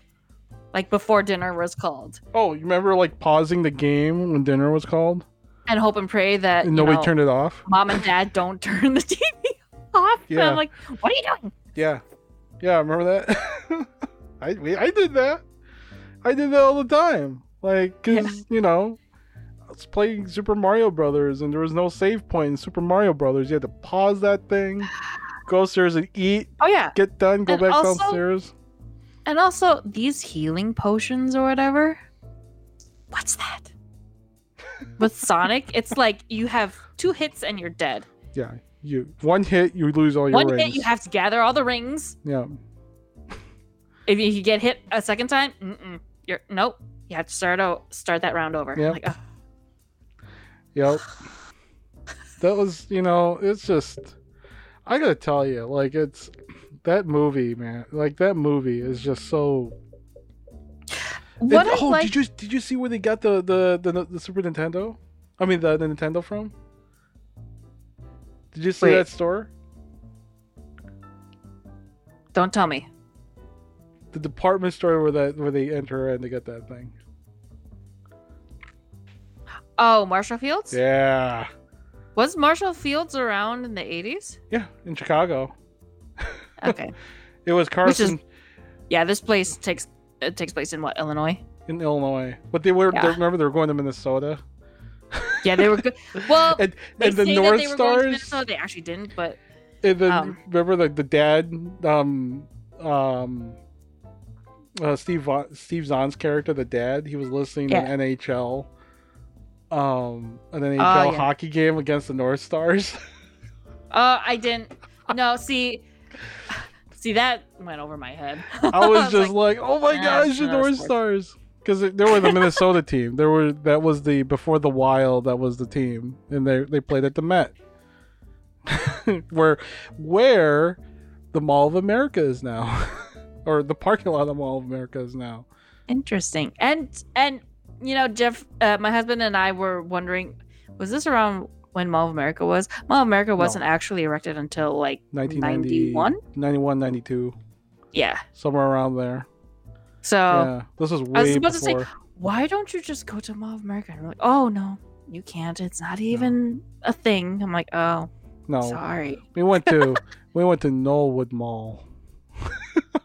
like before dinner was called, Oh, you remember like pausing the game when dinner was called and hope and pray that and you nobody know, turned it off? mom and dad don't turn the TV off. And Yeah. I'm like, what are you doing? Yeah, yeah. Remember that? I we, I did that. I did that all the time. Like, cause Yeah. you know, I was playing Super Mario Brothers, and there was no save point in Super Mario Brothers. You had to pause that thing, go upstairs and eat, Oh yeah, get done, go And back also- downstairs. and also these healing potions or whatever. What's that? With Sonic, it's like you have two hits and you're dead. Yeah, you one hit, you lose all your One rings. hit, you have to gather all the rings. yeah, If you, get hit a second time, mm-mm, you're nope. You have to start out, start that round over. Yep. Like, oh, yep. that was, you know, it's just. I gotta tell you, like it's that movie, man. Like that movie is just so what I oh, like, did you did you see where they got the the, the the Super Nintendo? I mean the, the Nintendo from? Did you see Wait. that store? don't tell me. The department store where that where they enter and they get that thing. Oh, Marshall Fields. Yeah, Was Marshall Fields around in the 80s? yeah, in Chicago. Okay. It was Carson yeah, this place takes it takes place in what Illinois? in Illinois, but they were Yeah. they, remember they were going to Minnesota. Yeah, they were good. Well, and they and the North that they were going to Stars. They actually didn't, but And then Um, remember the the dad, um, um, uh, Steve Va- Steve Zahn's character, the dad. He was listening Yeah. to an NHL, um, an NHL Oh, yeah. hockey game against the North Stars. uh, I didn't. No, see, see that went over my head. I was just like, "Oh my "Ah, gosh, the North. Stars!" Because they were the Minnesota team. There were that was the before the Wild. That was the team, and they they played at the Met, where where the Mall of America is now, or the parking lot of the Mall of America is now. Interesting. And and you know, Jeff, uh, my husband and I were wondering, was this around when Mall of America was? Mall of America wasn't actually erected until like 1990, 91. 91, 92, Yeah. somewhere around there. So yeah, this was was supposed about to say, why don't you just go to Mall of America? And we're like, oh no, you can't. It's not even a thing. I'm like, oh, no, sorry. we went to we went to Knollwood Mall.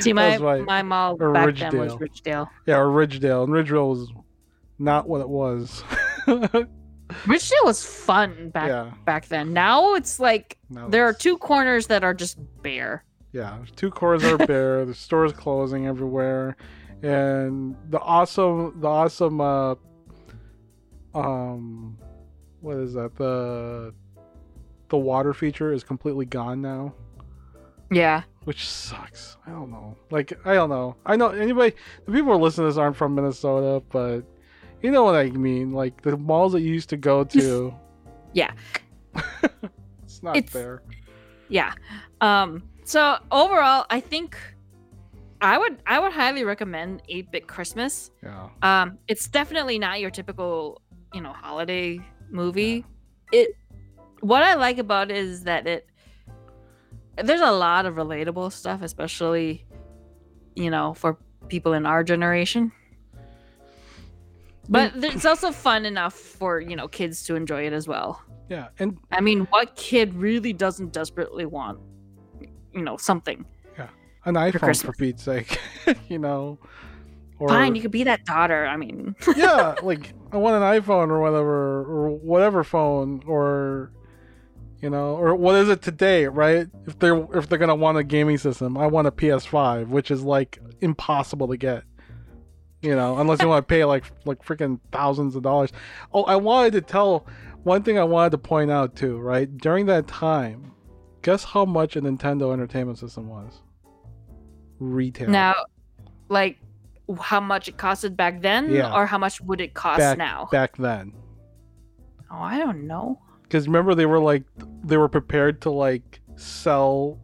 See, my right. my mall back then was Ridgedale. Ridgedale. Yeah, or Ridgedale, and Ridgedale was not what it was. Ridgedale was fun back yeah, back then. Now it's like no, there are two corners that are just bare. Yeah, two cores are bare. the stores closing everywhere, and the awesome, the awesome, uh, um, what is that? The the water feature is completely gone now, Yeah. Which sucks. I don't know. Like I don't know. I know anyway. The people who listen to this aren't from Minnesota, but you know what I mean. Like the malls that you used to go to. Yeah. it's not It's- there. Yeah. Um so overall I think I would I would highly recommend 8-bit Christmas. Yeah. Um, it's definitely not your typical, you know, holiday movie. It what I like about it is that it there's a lot of relatable stuff, especially you know, for people in our generation. But mm. it's also fun enough for, you know, kids to enjoy it as well. Yeah. And I mean, what kid really doesn't desperately want, you know, something? Yeah. An iPhone for, Christmas. Pete's sake, you know. Or Fine, you could be that daughter. I mean, yeah, like I want an iPhone or whatever, or whatever phone, or you know, or what is it today, right? If they're if they're gonna want a gaming system, I want a PS5, which is like impossible to get. You know, unless you want to pay like like freaking thousands of dollars. Oh, I wanted to tell one thing I wanted to point out too, right? During that time, guess how much a Nintendo Entertainment System was? Retail. now, like, how much it costed back then, Yeah. or how much would it cost back now? back then. Oh, I don't know. Because remember they were like they were prepared to like sell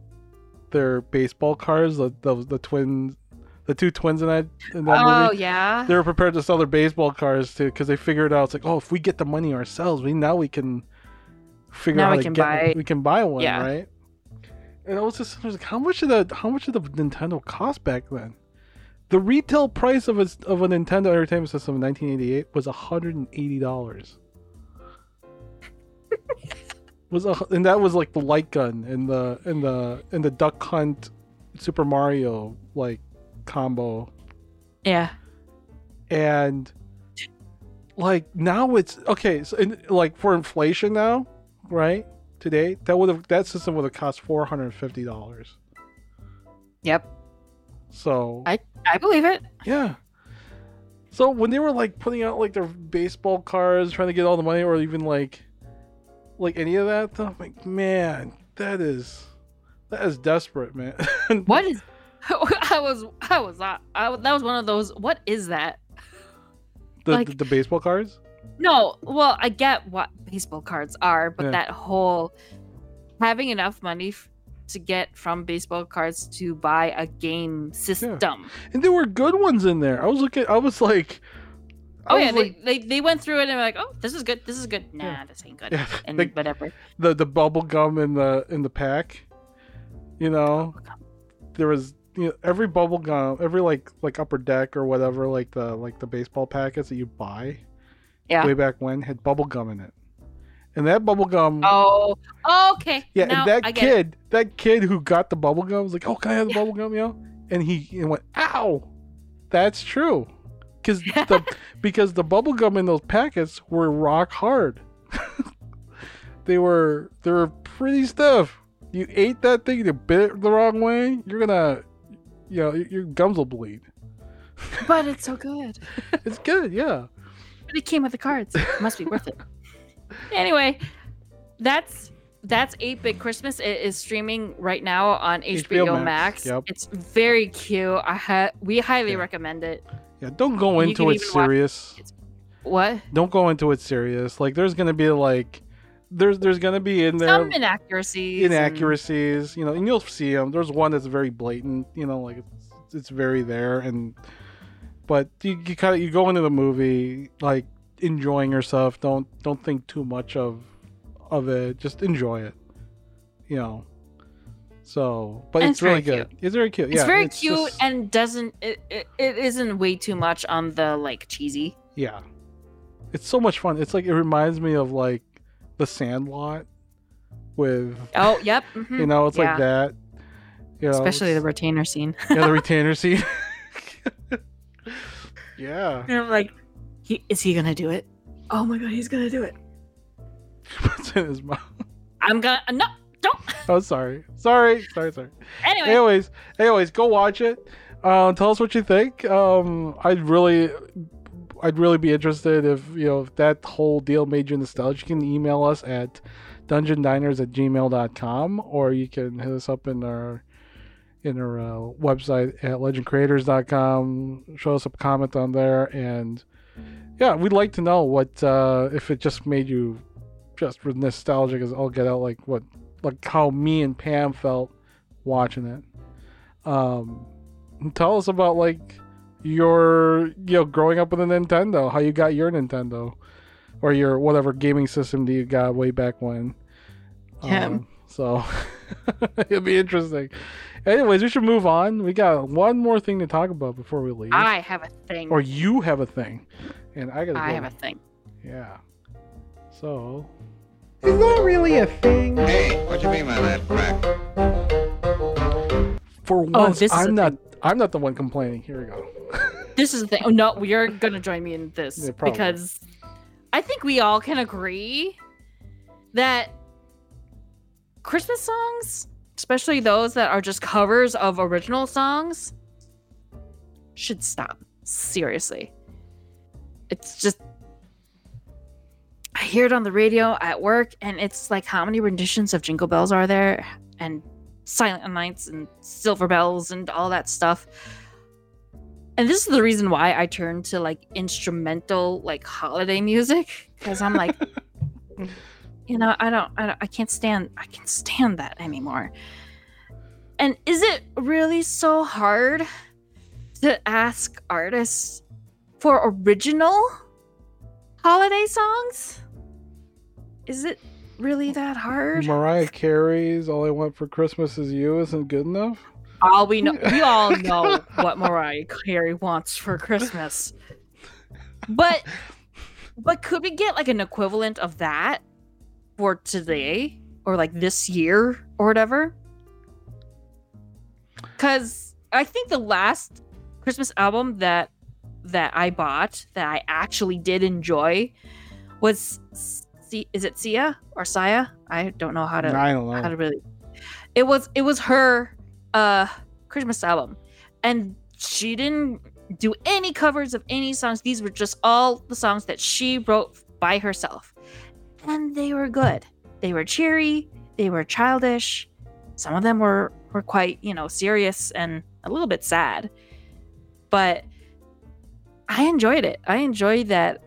their baseball cards the the, the twins the two twins in that in that Oh movie yeah. they were prepared to sell their baseball cards too because they figured out it's like oh if we get the money ourselves we now we can figure Now out we can get buy- we can buy one Yeah. right and I was just I was like how much did the how much did the Nintendo cost back then the retail price of a of a Nintendo Entertainment System in 1988 was 180 dollars was a, and that was like the light gun and the and the and the duck hunt Super Mario like combo yeah. and like now it's okay so in, like for inflation now right today that would have that system would have cost four hundred and fifty dollars Yep. so I I believe it. yeah so when they were like putting out like their baseball cards trying to get all the money or even like like any of that stuff like man that is that is desperate man What is? I was I was uh, I, that was one of those. What is that? the, like- the, the baseball cards No, well, I get what baseball cards are, but Yeah. that whole having enough money f- to get from baseball cards to buy a game system. and there were good ones in there i was looking i was like I Oh yeah, like, they, they they went through it and were like, oh, this is good, this is good. Nah, Yeah. this ain't good, yeah, and like whatever. the the bubble gum in the in the pack you know there was you know every bubble gum every like like upper deck or whatever like the like the baseball packets that you buy Yeah. way back when had bubble gum in it and that bubble gum Oh, okay. yeah now and that I get it. kid that kid who got the bubble gum was like oh can i have the Yeah. bubble gum you know and he, he went ow that's true because the because the bubble gum in those packets were rock hard they were they were pretty stiff you ate that thing you bit it the wrong way you're gonna you know your gums will bleed but it's so good. it's good yeah But it came with the cards. It must be worth it. Anyway, that's that's 8-Bit Christmas. It is streaming right now on HBO, HBO Max, Max. yep. It's very cute. I ha- we highly Yeah. recommend it. Yeah don't go You into it even watch- serious What? don't go into it serious like there's gonna be like there's there's gonna be in there Some inaccuracies. and- inaccuracies, you know, and you'll see them. There's one that's very blatant, you know, like it's, it's very there, and but you, you kind of you go into the movie like enjoying yourself. Don't don't think too much of of it. Just enjoy it, you know. So, but it's, it's really good. It's very cute. It's yeah, very cute just- and doesn't it, it, it isn't way too much on the like cheesy. yeah, it's so much fun. It's like it reminds me of like the Sandlot with Oh, yep. mhm, you know, it's yeah. like that. You know, Especially the retainer scene. yeah, the retainer scene. yeah. And I'm like, he, is he gonna do it? Oh my god, he's gonna do it. Puts in his mouth. I'm gonna no, don't. Oh, sorry. Sorry. Sorry, sorry. Anyway, Anyways, anyways, go watch it. Uh, tell us what you think. Um, I'd really, I'd really be interested if you know if that whole deal made you nostalgic. You can email us at dungeondiners at gmail.com or you can hit us up in our in our uh, website at legendcreators.com. Show us a comment on there, and yeah, we'd like to know what uh, if it just made you just nostalgic as all get out, like what like how me and Pam felt watching it. Um, Tell us about like your you know growing up with a Nintendo, how you got your Nintendo, or your whatever gaming system that you got way back when. Yeah. Um, so it'll be interesting. Anyways, we should move on. We got one more thing to talk about before we leave. I have a thing. or you have a thing, and I gotta. I go. have a thing. Yeah. So Is that really a thing? Hey, what you mean by that crack? for oh, once, this is I'm a not. I'm not the one complaining. Here we go. This is the thing. Oh no, you're gonna join me in this Yeah, because I think we all can agree that Christmas songs, especially those that are just covers of original songs, should stop. Seriously. It's just I hear it on the radio at work and it's like how many renditions of Jingle Bells are there and Silent Nights and Silver Bells and all that stuff. And this is the reason why I turn to like instrumental like holiday music because I'm like you know, I don't, I don't I can't stand I can't stand that anymore. And is it really so hard to ask artists for original holiday songs? Is it really that hard? Mariah Carey's "All I Want for Christmas Is You" isn't good enough. All we know, we all know what Mariah Carey wants for Christmas. But, but could we get like an equivalent of that for today or like this year or whatever? Because I think the last Christmas album that that I bought that I actually did enjoy was, is it Sia or Sia? I don't know how to I don't know. how to really it was it was her uh christmas album. And she didn't do any covers of any songs. These were just all the songs that she wrote by herself. And they were good. They were cheery. They were childish. Some of them were were quite you know serious and a little bit sad. But i enjoyed it i enjoyed that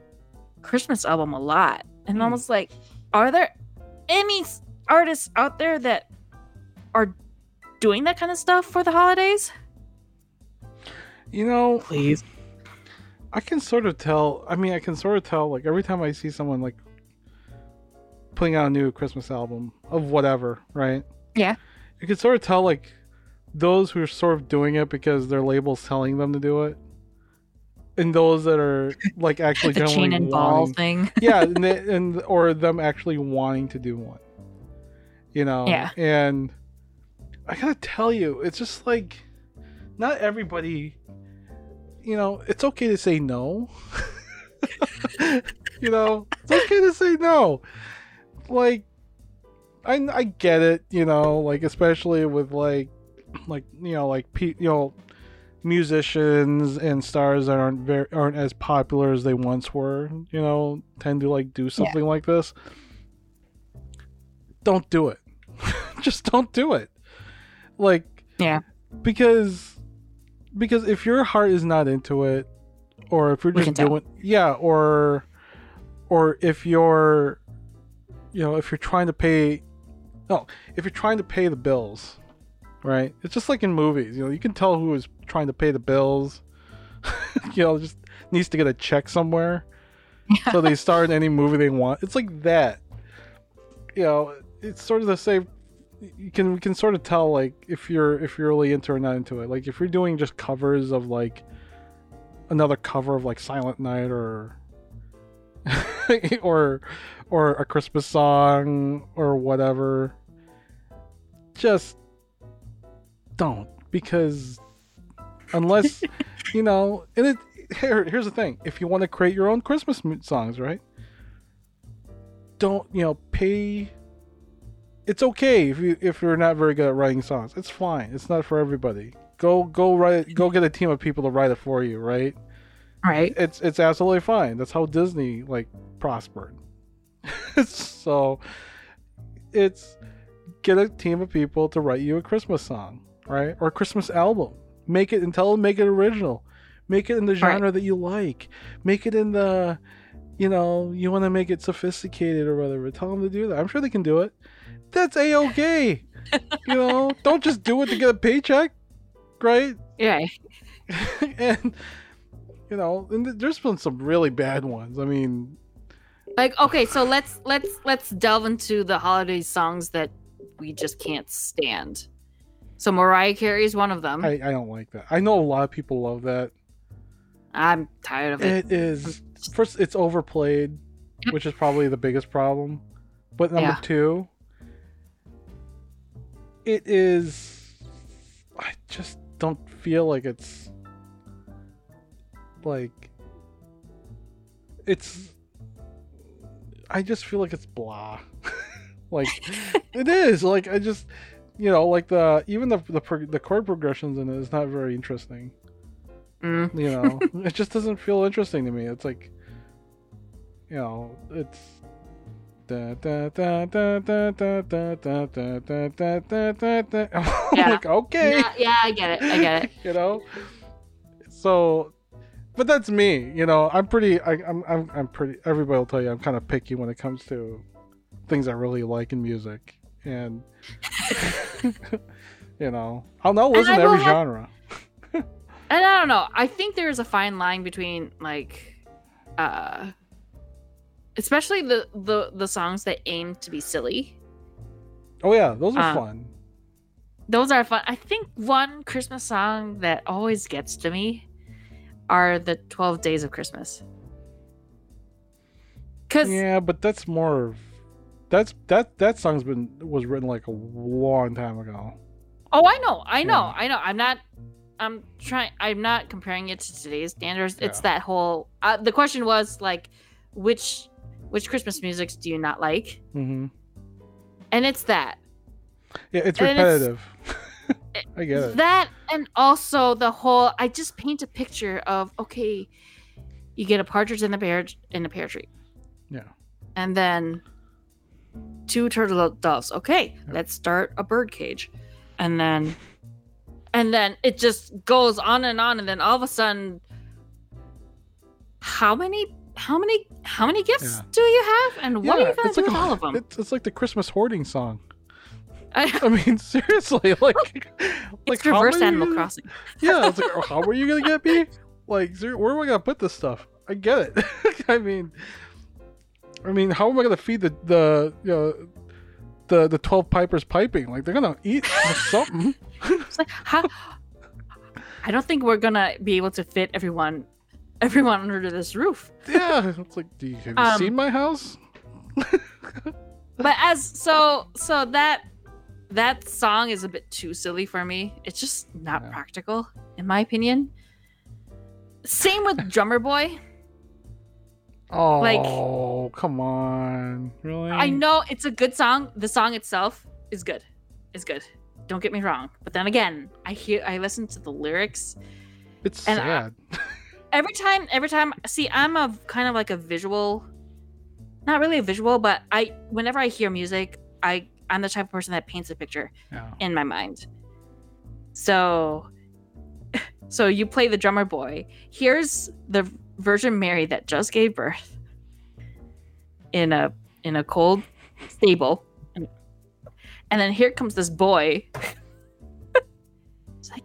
christmas album a lot and Hmm. almost like are there any artists out there that are doing that kind of stuff for the holidays You know, Please. I can sort of tell. I mean, I can sort of tell. Like every time I see someone like putting out a new Christmas album of whatever, right? Yeah. You can sort of tell like those who are sort of doing it because their label's telling them to do it, and those that are like actually the chain genuinely and ball wanting- thing yeah, and, they, and or them actually wanting to do one. You know. Yeah. And I gotta tell you, it's just like not everybody. You know, it's okay to say no. you know, it's okay to say no. Like, I I get it. You know, like especially with like, like you know, like pe- you know, musicians and stars that aren't very aren't as popular as they once were. You know, tend to like do something like this. Don't do it. Just don't do it. Like, Yeah. because because if your heart is not into it, or if you're just can tell. doing yeah, or or if you're you know if you're trying to pay no if you're trying to pay the bills right? It's just like in movies you know you can tell who is trying to pay the bills. You know just needs to get a check somewhere. So they star in any movie they want. It's like that. You know it's sort of the same you can we can sort of tell like if you're if you're really into or not into it. Like if you're doing just covers of like another cover of like silent night or or or a christmas song or whatever just don't because unless you know and it here, here's the thing. If you want to create your own christmas songs right? Don't you know pay it's okay if you if you're not very good at writing songs. It's fine. It's not for everybody. Go go write go get a team of people to write it for you right? Right. It's it's absolutely fine. That's how Disney like prospered. so it's get a team of people to write you a Christmas song, right? Or a Christmas album. Make it and tell them make it original. Make it in the genre that you like. Make it in the you know, you want to make it sophisticated or whatever. Tell them to do that. I'm sure they can do it. That's a okay. you know, don't just do it to get a paycheck, right? Yeah. and you know, and there's been some really bad ones. I mean, Like okay, so let's let's let's delve into the holiday songs that we just can't stand. So Mariah Carey is one of them. I, I don't like that. I know a lot of people love that. I'm tired of it. It is first, it's overplayed, which is probably the biggest problem. But number Yeah. two, it is. I just don't feel like it's like it's. I just feel like it's blah. like it is. Like I just, you know, like the even the the pro- the chord progressions in it is not very interesting. Mm. You know, it just doesn't feel interesting to me. It's like, you know, it's. Da, da, da, da, da, da, da, da, da, da, da, da, da, da. I'm Yeah. like, okay, Yeah, yeah, I get it. I get it. you know. So, but that's me. You know, I'm pretty. I, I'm. I'm. I'm pretty. Everybody will tell you I'm kind of picky when it comes to things I really like in music, and you know, I'll not listen I to will every have- genre. And I don't know. I think there's a fine line between like uh especially the the the songs that aim to be silly. Oh yeah, those are Uh, fun. Those are fun. I think one Christmas song that always gets to me are the 12 Days of Christmas. Cuz Yeah, but that's more. That's that that song's been was written like a long time ago. Oh, I know. I know. Yeah. I know. I'm not I'm trying I'm not comparing it to today's standards. It's Yeah. that whole uh, the question was like which which Christmas musics do you not like? hmm And it's that. Yeah, it's And it's- repetitive. I get it. That and also the whole I just paint a picture of okay, you get a partridge in the pear in a pear tree. Yeah. And then two turtle doves. Okay, Yeah. let's start a bird cage. And then and then it just goes on and on and then all of a sudden how many how many how many gifts Yeah. do you have and what are you gonna do like with a- all of them? It's, it's like the Christmas hoarding song. I, I mean, seriously, like, like it's how reverse many- Animal Crossing. Yeah, it's like, oh, how are you gonna get me? Like, where am I gonna put this stuff? I get it. I mean, I mean, how am I gonna feed the the you know the the twelve pipers piping? Like, they're gonna eat something. Like, how? I don't think we're gonna be able to fit everyone, everyone under this roof. Yeah, it's like, do you, have you Um, seen my house? But as so, so that that song is a bit too silly for me. It's just not Yeah. practical, in my opinion. Same with Drummer Boy. Oh, like- come on, really? I know it's a good song. The song itself is good. It's good. Don't get me wrong. But then again, I hear I listen to the lyrics It's and I- sad. every time every time see i'm a kind of like a visual not really a visual but i whenever i hear music i i'm the type of person that paints a picture in my mind so so you play the drummer boy here's the virgin mary that just gave birth in a in a cold stable and, then here comes this boy it's like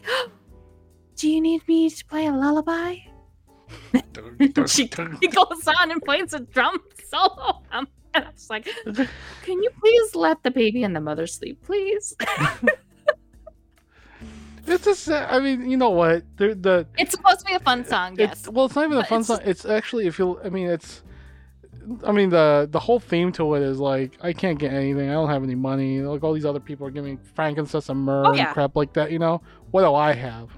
do you need me to play a lullaby she, he goes on and plays a drum solo. Um, and I was like, can you please let the baby and the mother sleep, please? It's a sad. I mean, you know what? The the it's supposed to be a fun song, yes. well, it's not even a fun it's song. It's actually if you. I mean, it's. I mean the the whole theme to it is like I can't get anything. I don't have any money. Like all these other people are giving frankincense and myrrh Oh, yeah. and crap like that. You know what do I have?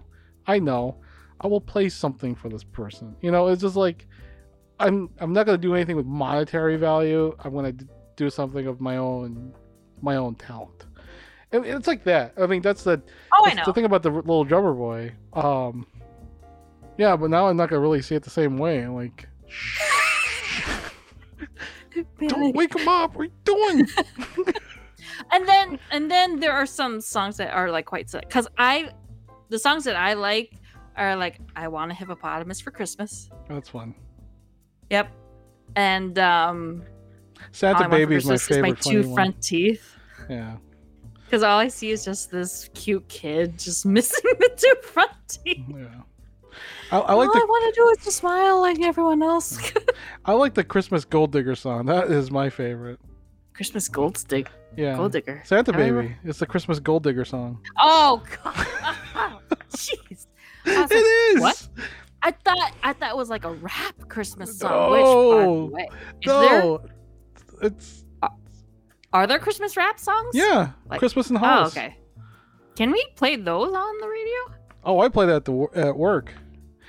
I know. I will play something for this person. You know, it's just like I'm. I'm not gonna do anything with monetary value. I'm gonna d- do something of my own, my own talent. It's like that. I mean, that's the oh, I know. the thing about the little drummer boy. Um, yeah, but now I'm not gonna really see it the same way. Like, don't wake him up. What are you doing? and then and then there are some songs that are like quite sick because I, the songs that I like are like I want a hippopotamus for Christmas. That's one. Yep. And um, Santa Baby is my favorite. my two one. front teeth. Yeah. Because all I see is just this cute kid just missing the two front teeth. Yeah. I, I like all the I want to do is just smile like everyone else. I like the Christmas Gold Digger song. That is my favorite. Christmas gold Digger. Yeah. gold digger. Santa I Baby. It's the Christmas Gold Digger song. Oh god, jeez. I, was It like, is. What? I thought I thought it was like a rap Christmas song. Which, No. by the way, is there No. It's are there Christmas rap songs? yeah. Like- Christmas in Oh, Hollis. okay. Can we play those on the radio? Oh, I play that at, the, at work.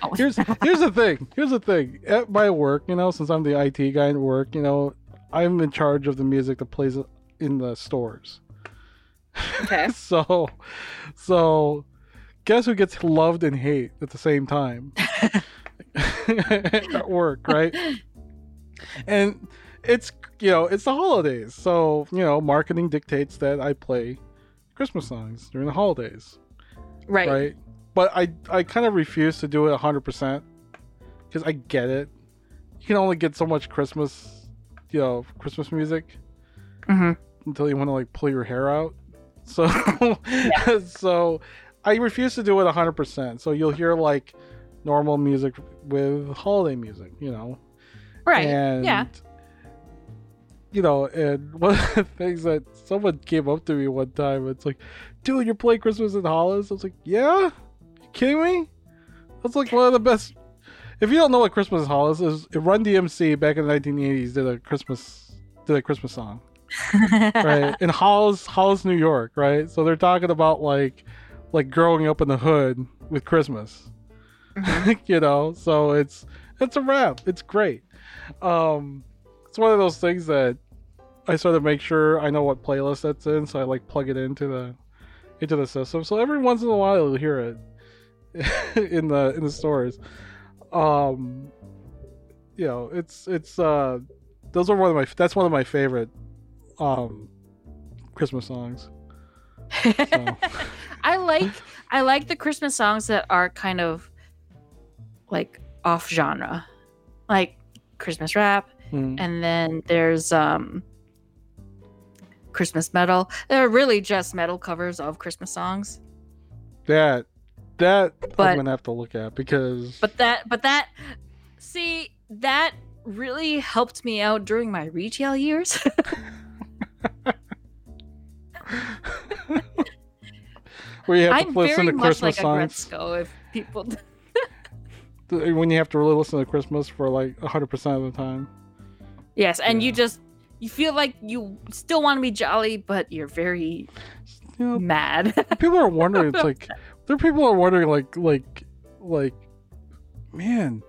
Oh. Here's here's the thing. Here's the thing. At my work, you know, since I'm the IT guy at work, you know, I'm in charge of the music that plays in the stores. okay. So, so, guess who gets loved and hate at the same time at work, right? And it's you know it's the holidays, so you know marketing dictates that I play Christmas songs during the holidays, Right. right? But I I kind of refuse to do it hundred percent because I get it. You can only get so much Christmas, you know, Christmas music hmm until you want to like pull your hair out. So, so I refuse to do it 100%. So you'll hear like normal music with holiday music, you know. Right. And, yeah. You know, and one of the things that someone came up to me one time, it's like, dude, you're playing Christmas in Hollis? I was like, yeah? You kidding me? That's like one of the best. If you don't know what Christmas in Hollis is, it Run DMC back in the 1980s did a Christmas did a Christmas song right in Hollis, Hollis, New York, right? So they're talking about like, like growing up in the hood with Christmas, you know. So it's it's a rap. It's great. Um, it's one of those things that I sort of make sure I know what playlist that's in, so I like plug it into the into the system. So every once in a while you'll hear it in the in the stores. Um, you know, it's it's uh, those are one of my that's one of my favorite um Christmas songs. So, I like I like the Christmas songs that are kind of like off genre. Like Christmas rap mm, and then there's um Christmas metal. They're really just metal covers of Christmas songs. that that I'm gonna have to look at because But that but that see that really helped me out during my retail years. where you have to I'm listen very to much Christmas like a songs if people when you have to really listen to Christmas for like hundred percent of the time. Yes, and you just you feel like you still want to be jolly, but you're very You know, mad. people are wondering. It's like there are people are wondering, like, like, like, man,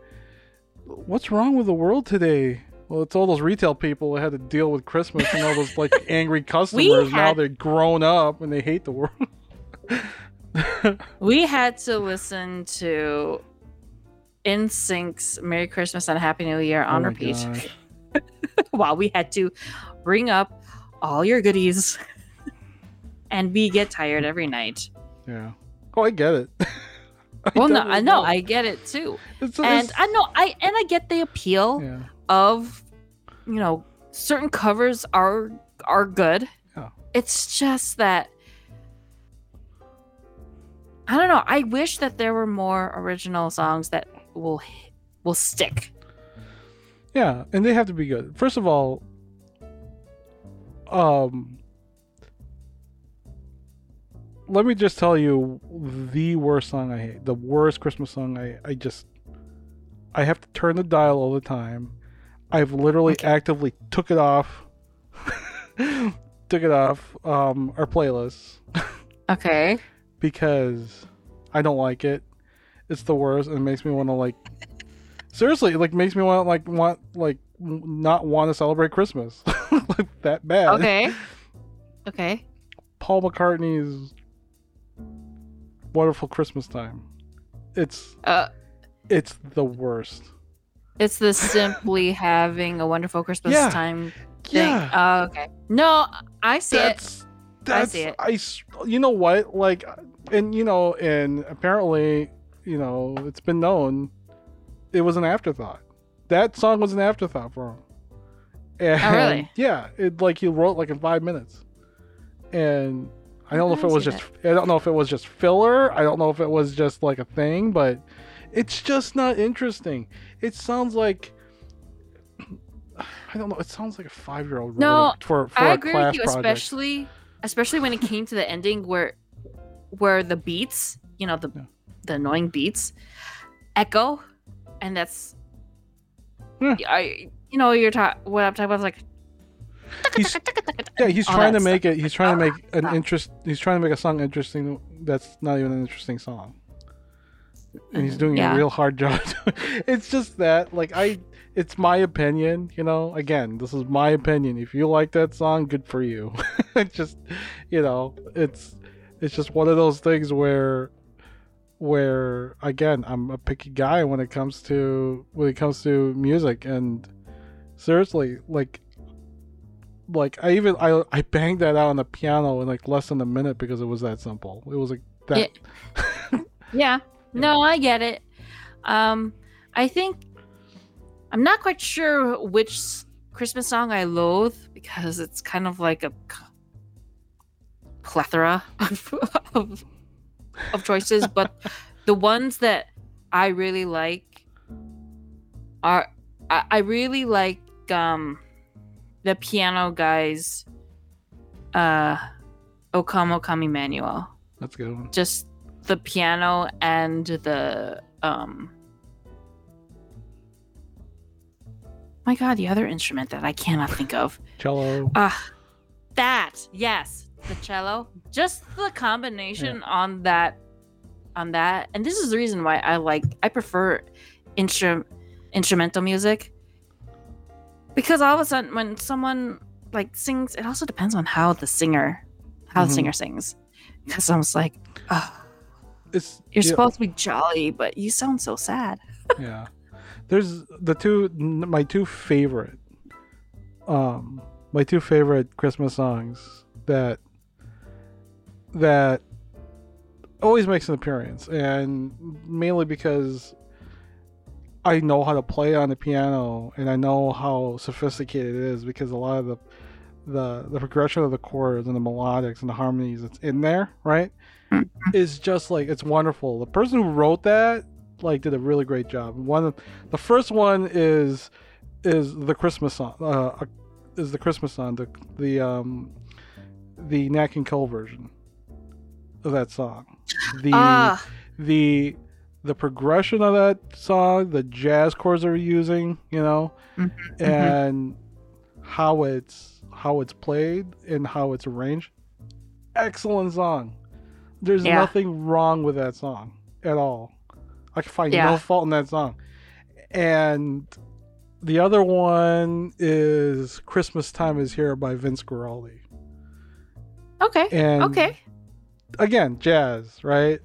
what's wrong with the world today? Well, it's all those retail people that had to deal with Christmas and all those like angry customers. now they're grown up and they hate the world. we had to listen to NSYNC's "Merry Christmas and Happy New Year" on Oh repeat. while we had to bring up all your goodies, and we get tired every night. Yeah. Oh, I get it. I Well, no, I know, I get it too, It's, and it's- I know, I and I get the appeal yeah. of, you know, certain covers are are good. Yeah. It's just that I don't know. I wish that there were more original songs that will will stick. Yeah, and they have to be good. First of all, um let me just tell you the worst song I hate. The worst Christmas song I I just I have to turn the dial all the time. I've literally actively took it off took it off um our playlist Okay. because I don't like it. It's the worst, and it makes me want to like. Seriously, it like makes me want like want like not want to celebrate Christmas like that bad. Okay. Okay. Paul McCartney's "Wonderful Christmas Time." It's Uh it's the worst. it's the simply having a wonderful Christmas Yeah. time thing. Yeah, Oh, okay. No, I see it. that's that's see it. I s- you know what like and you know and apparently you know it's been known it was an afterthought that song was an afterthought for him and Oh, really? yeah it like he wrote like in five minutes and I don't know oh, if it was just I don't know if it was just filler. I don't know if it was just like a thing, but it's just not interesting. It sounds like I don't know. It sounds like a five year old No, for for I a agree with you, project. especially especially when it came to the ending where where the beats, you know, the Yeah. the annoying beats echo and that's Yeah. I you know you're talking what I'm talking about is like He's, yeah, he's trying to make stuff. it. He's trying to make an interest. He's trying to make a song interesting. That's not even an interesting song. And he's mm-hmm. doing Yeah. a real hard job. it's just that, like, I. It's my opinion, you know. Again, this is my opinion. If you like that song, good for you. it's just, you know, it's it's just one of those things where where again i'm a picky guy when it comes to when it comes to music. And seriously like like i even i i banged that out on the piano in like less than a minute because it was that simple. It was like that yeah. No I get it. Um I think I'm not quite sure which Christmas song I loathe because it's kind of like a plethora of, of, of choices but the ones that I really like are I, I really like um the piano guys uh O Come O Come Emmanuel. That's a good one. Just the piano and the um my god the other instrument that i cannot think of. Cello. Ah that yes the cello. Just the combination on that on that. And this is the reason why i like i prefer instru- instrumental music. Because all of a sudden when someone like sings it also depends on how the singer how Mhm. the singer sings. Because i was like oh it's you're yeah, supposed to be jolly, but you sound so sad. yeah. There's the two my two favorite um my two favorite christmas songs that that always makes an appearance and mainly because i know how to play on the piano and i know how sophisticated it is because a lot of the the the progression of the chords and the melodics and the harmonies that's in there right is just like it's wonderful the person who wrote that like did a really great job. One of the first one is is the Christmas song. Uh, is the Christmas song the the um the Nat King Cole version of that song. The Ah, the the progression of that song, the jazz chords they're using, you know, Mhm, and how it's how it's played and how it's arranged. Excellent song. There's Yeah. nothing wrong with that song at all. I can find Yeah. no fault in that song. And the other one is Christmas Time is Here by Vince Guaraldi. okay, And okay. Again, jazz, right?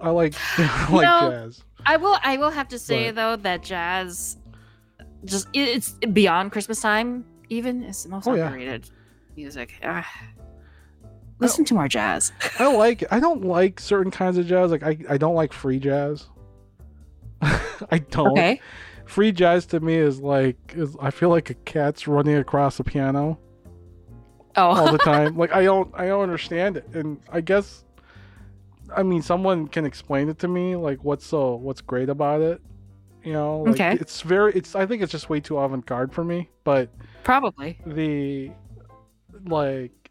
I like I like know, jazz. I will. I will have to say But- though that jazz, just it- it's beyond Christmas time. Even it's the most Oh, yeah. underrated music. Ah. Listen to more jazz. I like I don't like certain kinds of jazz. Like I, I don't like free jazz. I don't. Okay. Free jazz to me is like is I feel like a cat's running across a piano Oh. all the time. like I don't I don't understand it. And I guess I mean someone can explain it to me like what's so what's great about it. You know, like, Okay. it's very it's I think it's just way too avant-garde for me, but probably. the like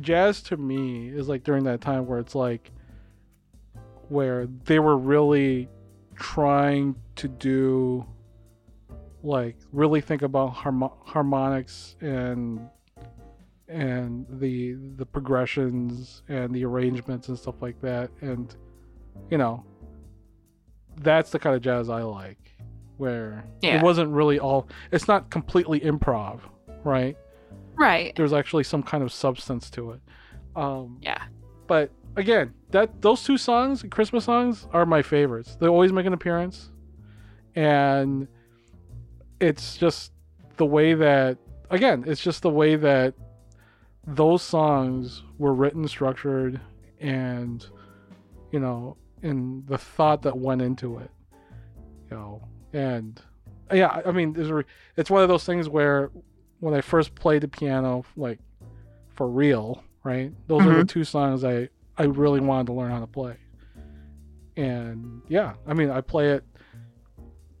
jazz to me is like during that time where it's like where they were really trying to do like really think about harmo- harmonics and and the the progressions and the arrangements and stuff like that and you know that's the kind of jazz I like where Yeah. it wasn't really all it's not completely improv right Right. there's actually some kind of substance to it um Yeah. but again that those two songs christmas songs are my favorites they always make an appearance and it's just the way that again it's just the way that those songs were written structured and you know and the thought that went into it you know and yeah i mean there's a, re- it's one of those things where when i first played the piano like for real right? Those are the Mhm. two songs I I really wanted to learn how to play. And yeah, I mean, I play it.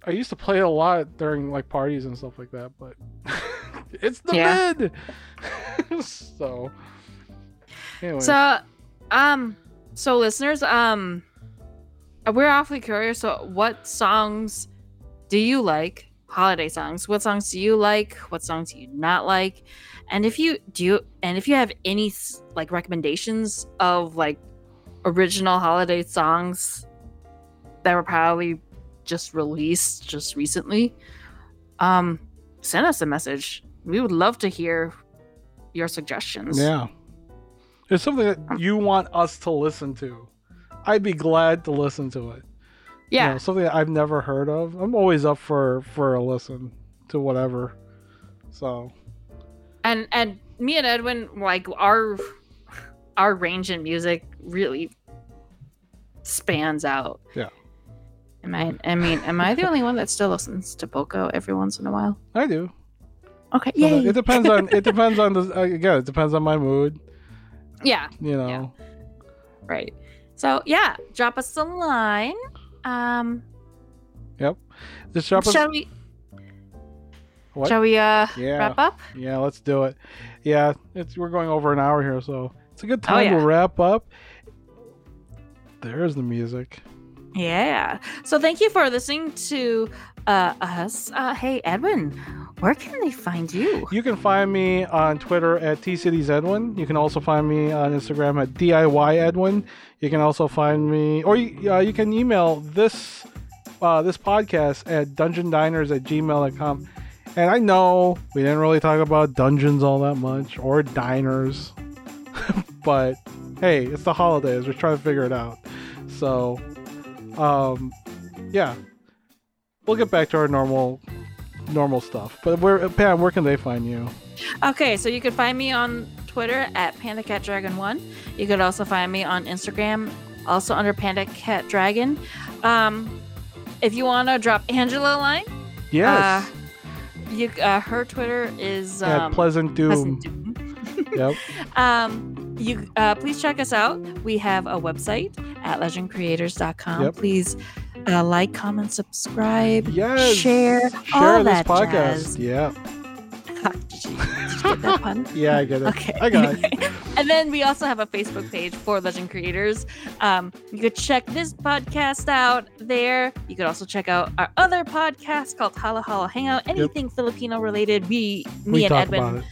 I used to play it a lot during like parties and stuff like that, but it's the Yeah. mid. so anyway, So, um, so listeners, um, we're awfully curious. So, what songs do you like? Holiday songs. What songs do you like? What songs do you not like? And if you do, you, and if you have any like recommendations of like original holiday songs that were probably just released just recently, um, send us a message. We would love to hear your suggestions. yeah, it's something that um, you want us to listen to. I'd be glad to listen to it. you Yeah. know, something that I've never heard of. I'm always up for for a listen to whatever. So and and me and Edwin like our our range in music really spans out. Yeah. Am I? I mean, am I the only one that still listens to Poco every once in a while? I do. Okay. So Yay. It depends on it depends on the uh, again. It depends on my mood. yeah. You know. Right. So yeah, drop us a line. Um, Just drop us. shall we? What? Shall we uh Yeah. wrap up? Yeah, let's do it. Yeah, it's we're going over an hour here, so it's a good Oh, time yeah. to wrap up. There's the music. Yeah. So thank you for listening to uh us. Uh, hey Edwin, where can they find you? You can find me on Twitter at tcitiesedwin. You can also find me on Instagram at DIYEdwin. You can also find me, or you, uh, you can email this uh, this podcast at dungeondiners at gmail.com. And I know we didn't really talk about dungeons all that much or diners, but hey, it's the holidays. We're trying to figure it out. So, um, yeah, we'll get back to our normal normal stuff. But where Pam, where can they find you? Okay, so you can find me on Twitter at PandaCatDragon1. You could also find me on Instagram, also under PandaCatDragon. Um, if you want to drop Angela a line, Yes, you uh, her Twitter is at um, Pleasant Doom. Pleasant Doom. Yep. Um, you uh, please check us out. We have a website at legendcreators.com. Yep. Please uh, like, comment, subscribe, Yes. share, Share all this that podcast. jazz. Yeah. did, you, did you get that pun? Yeah, I get it. Okay. I got it. and then we also have a Facebook page for Legend Creators. Um, you could check this podcast out there. You could also check out our other podcast called Hala Hala Hangout. Anything Filipino related, we, me we and Edwin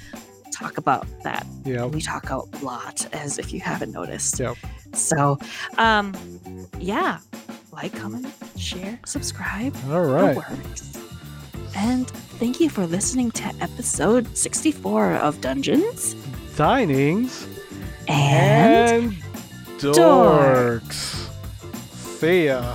talk about that. Yeah. We talk a lot, as if you haven't noticed. Yep. So, um, yeah, like, comment, share, subscribe. All works. And thank you for listening to episode 64 of Dungeons Dinings and and dorks. See ya.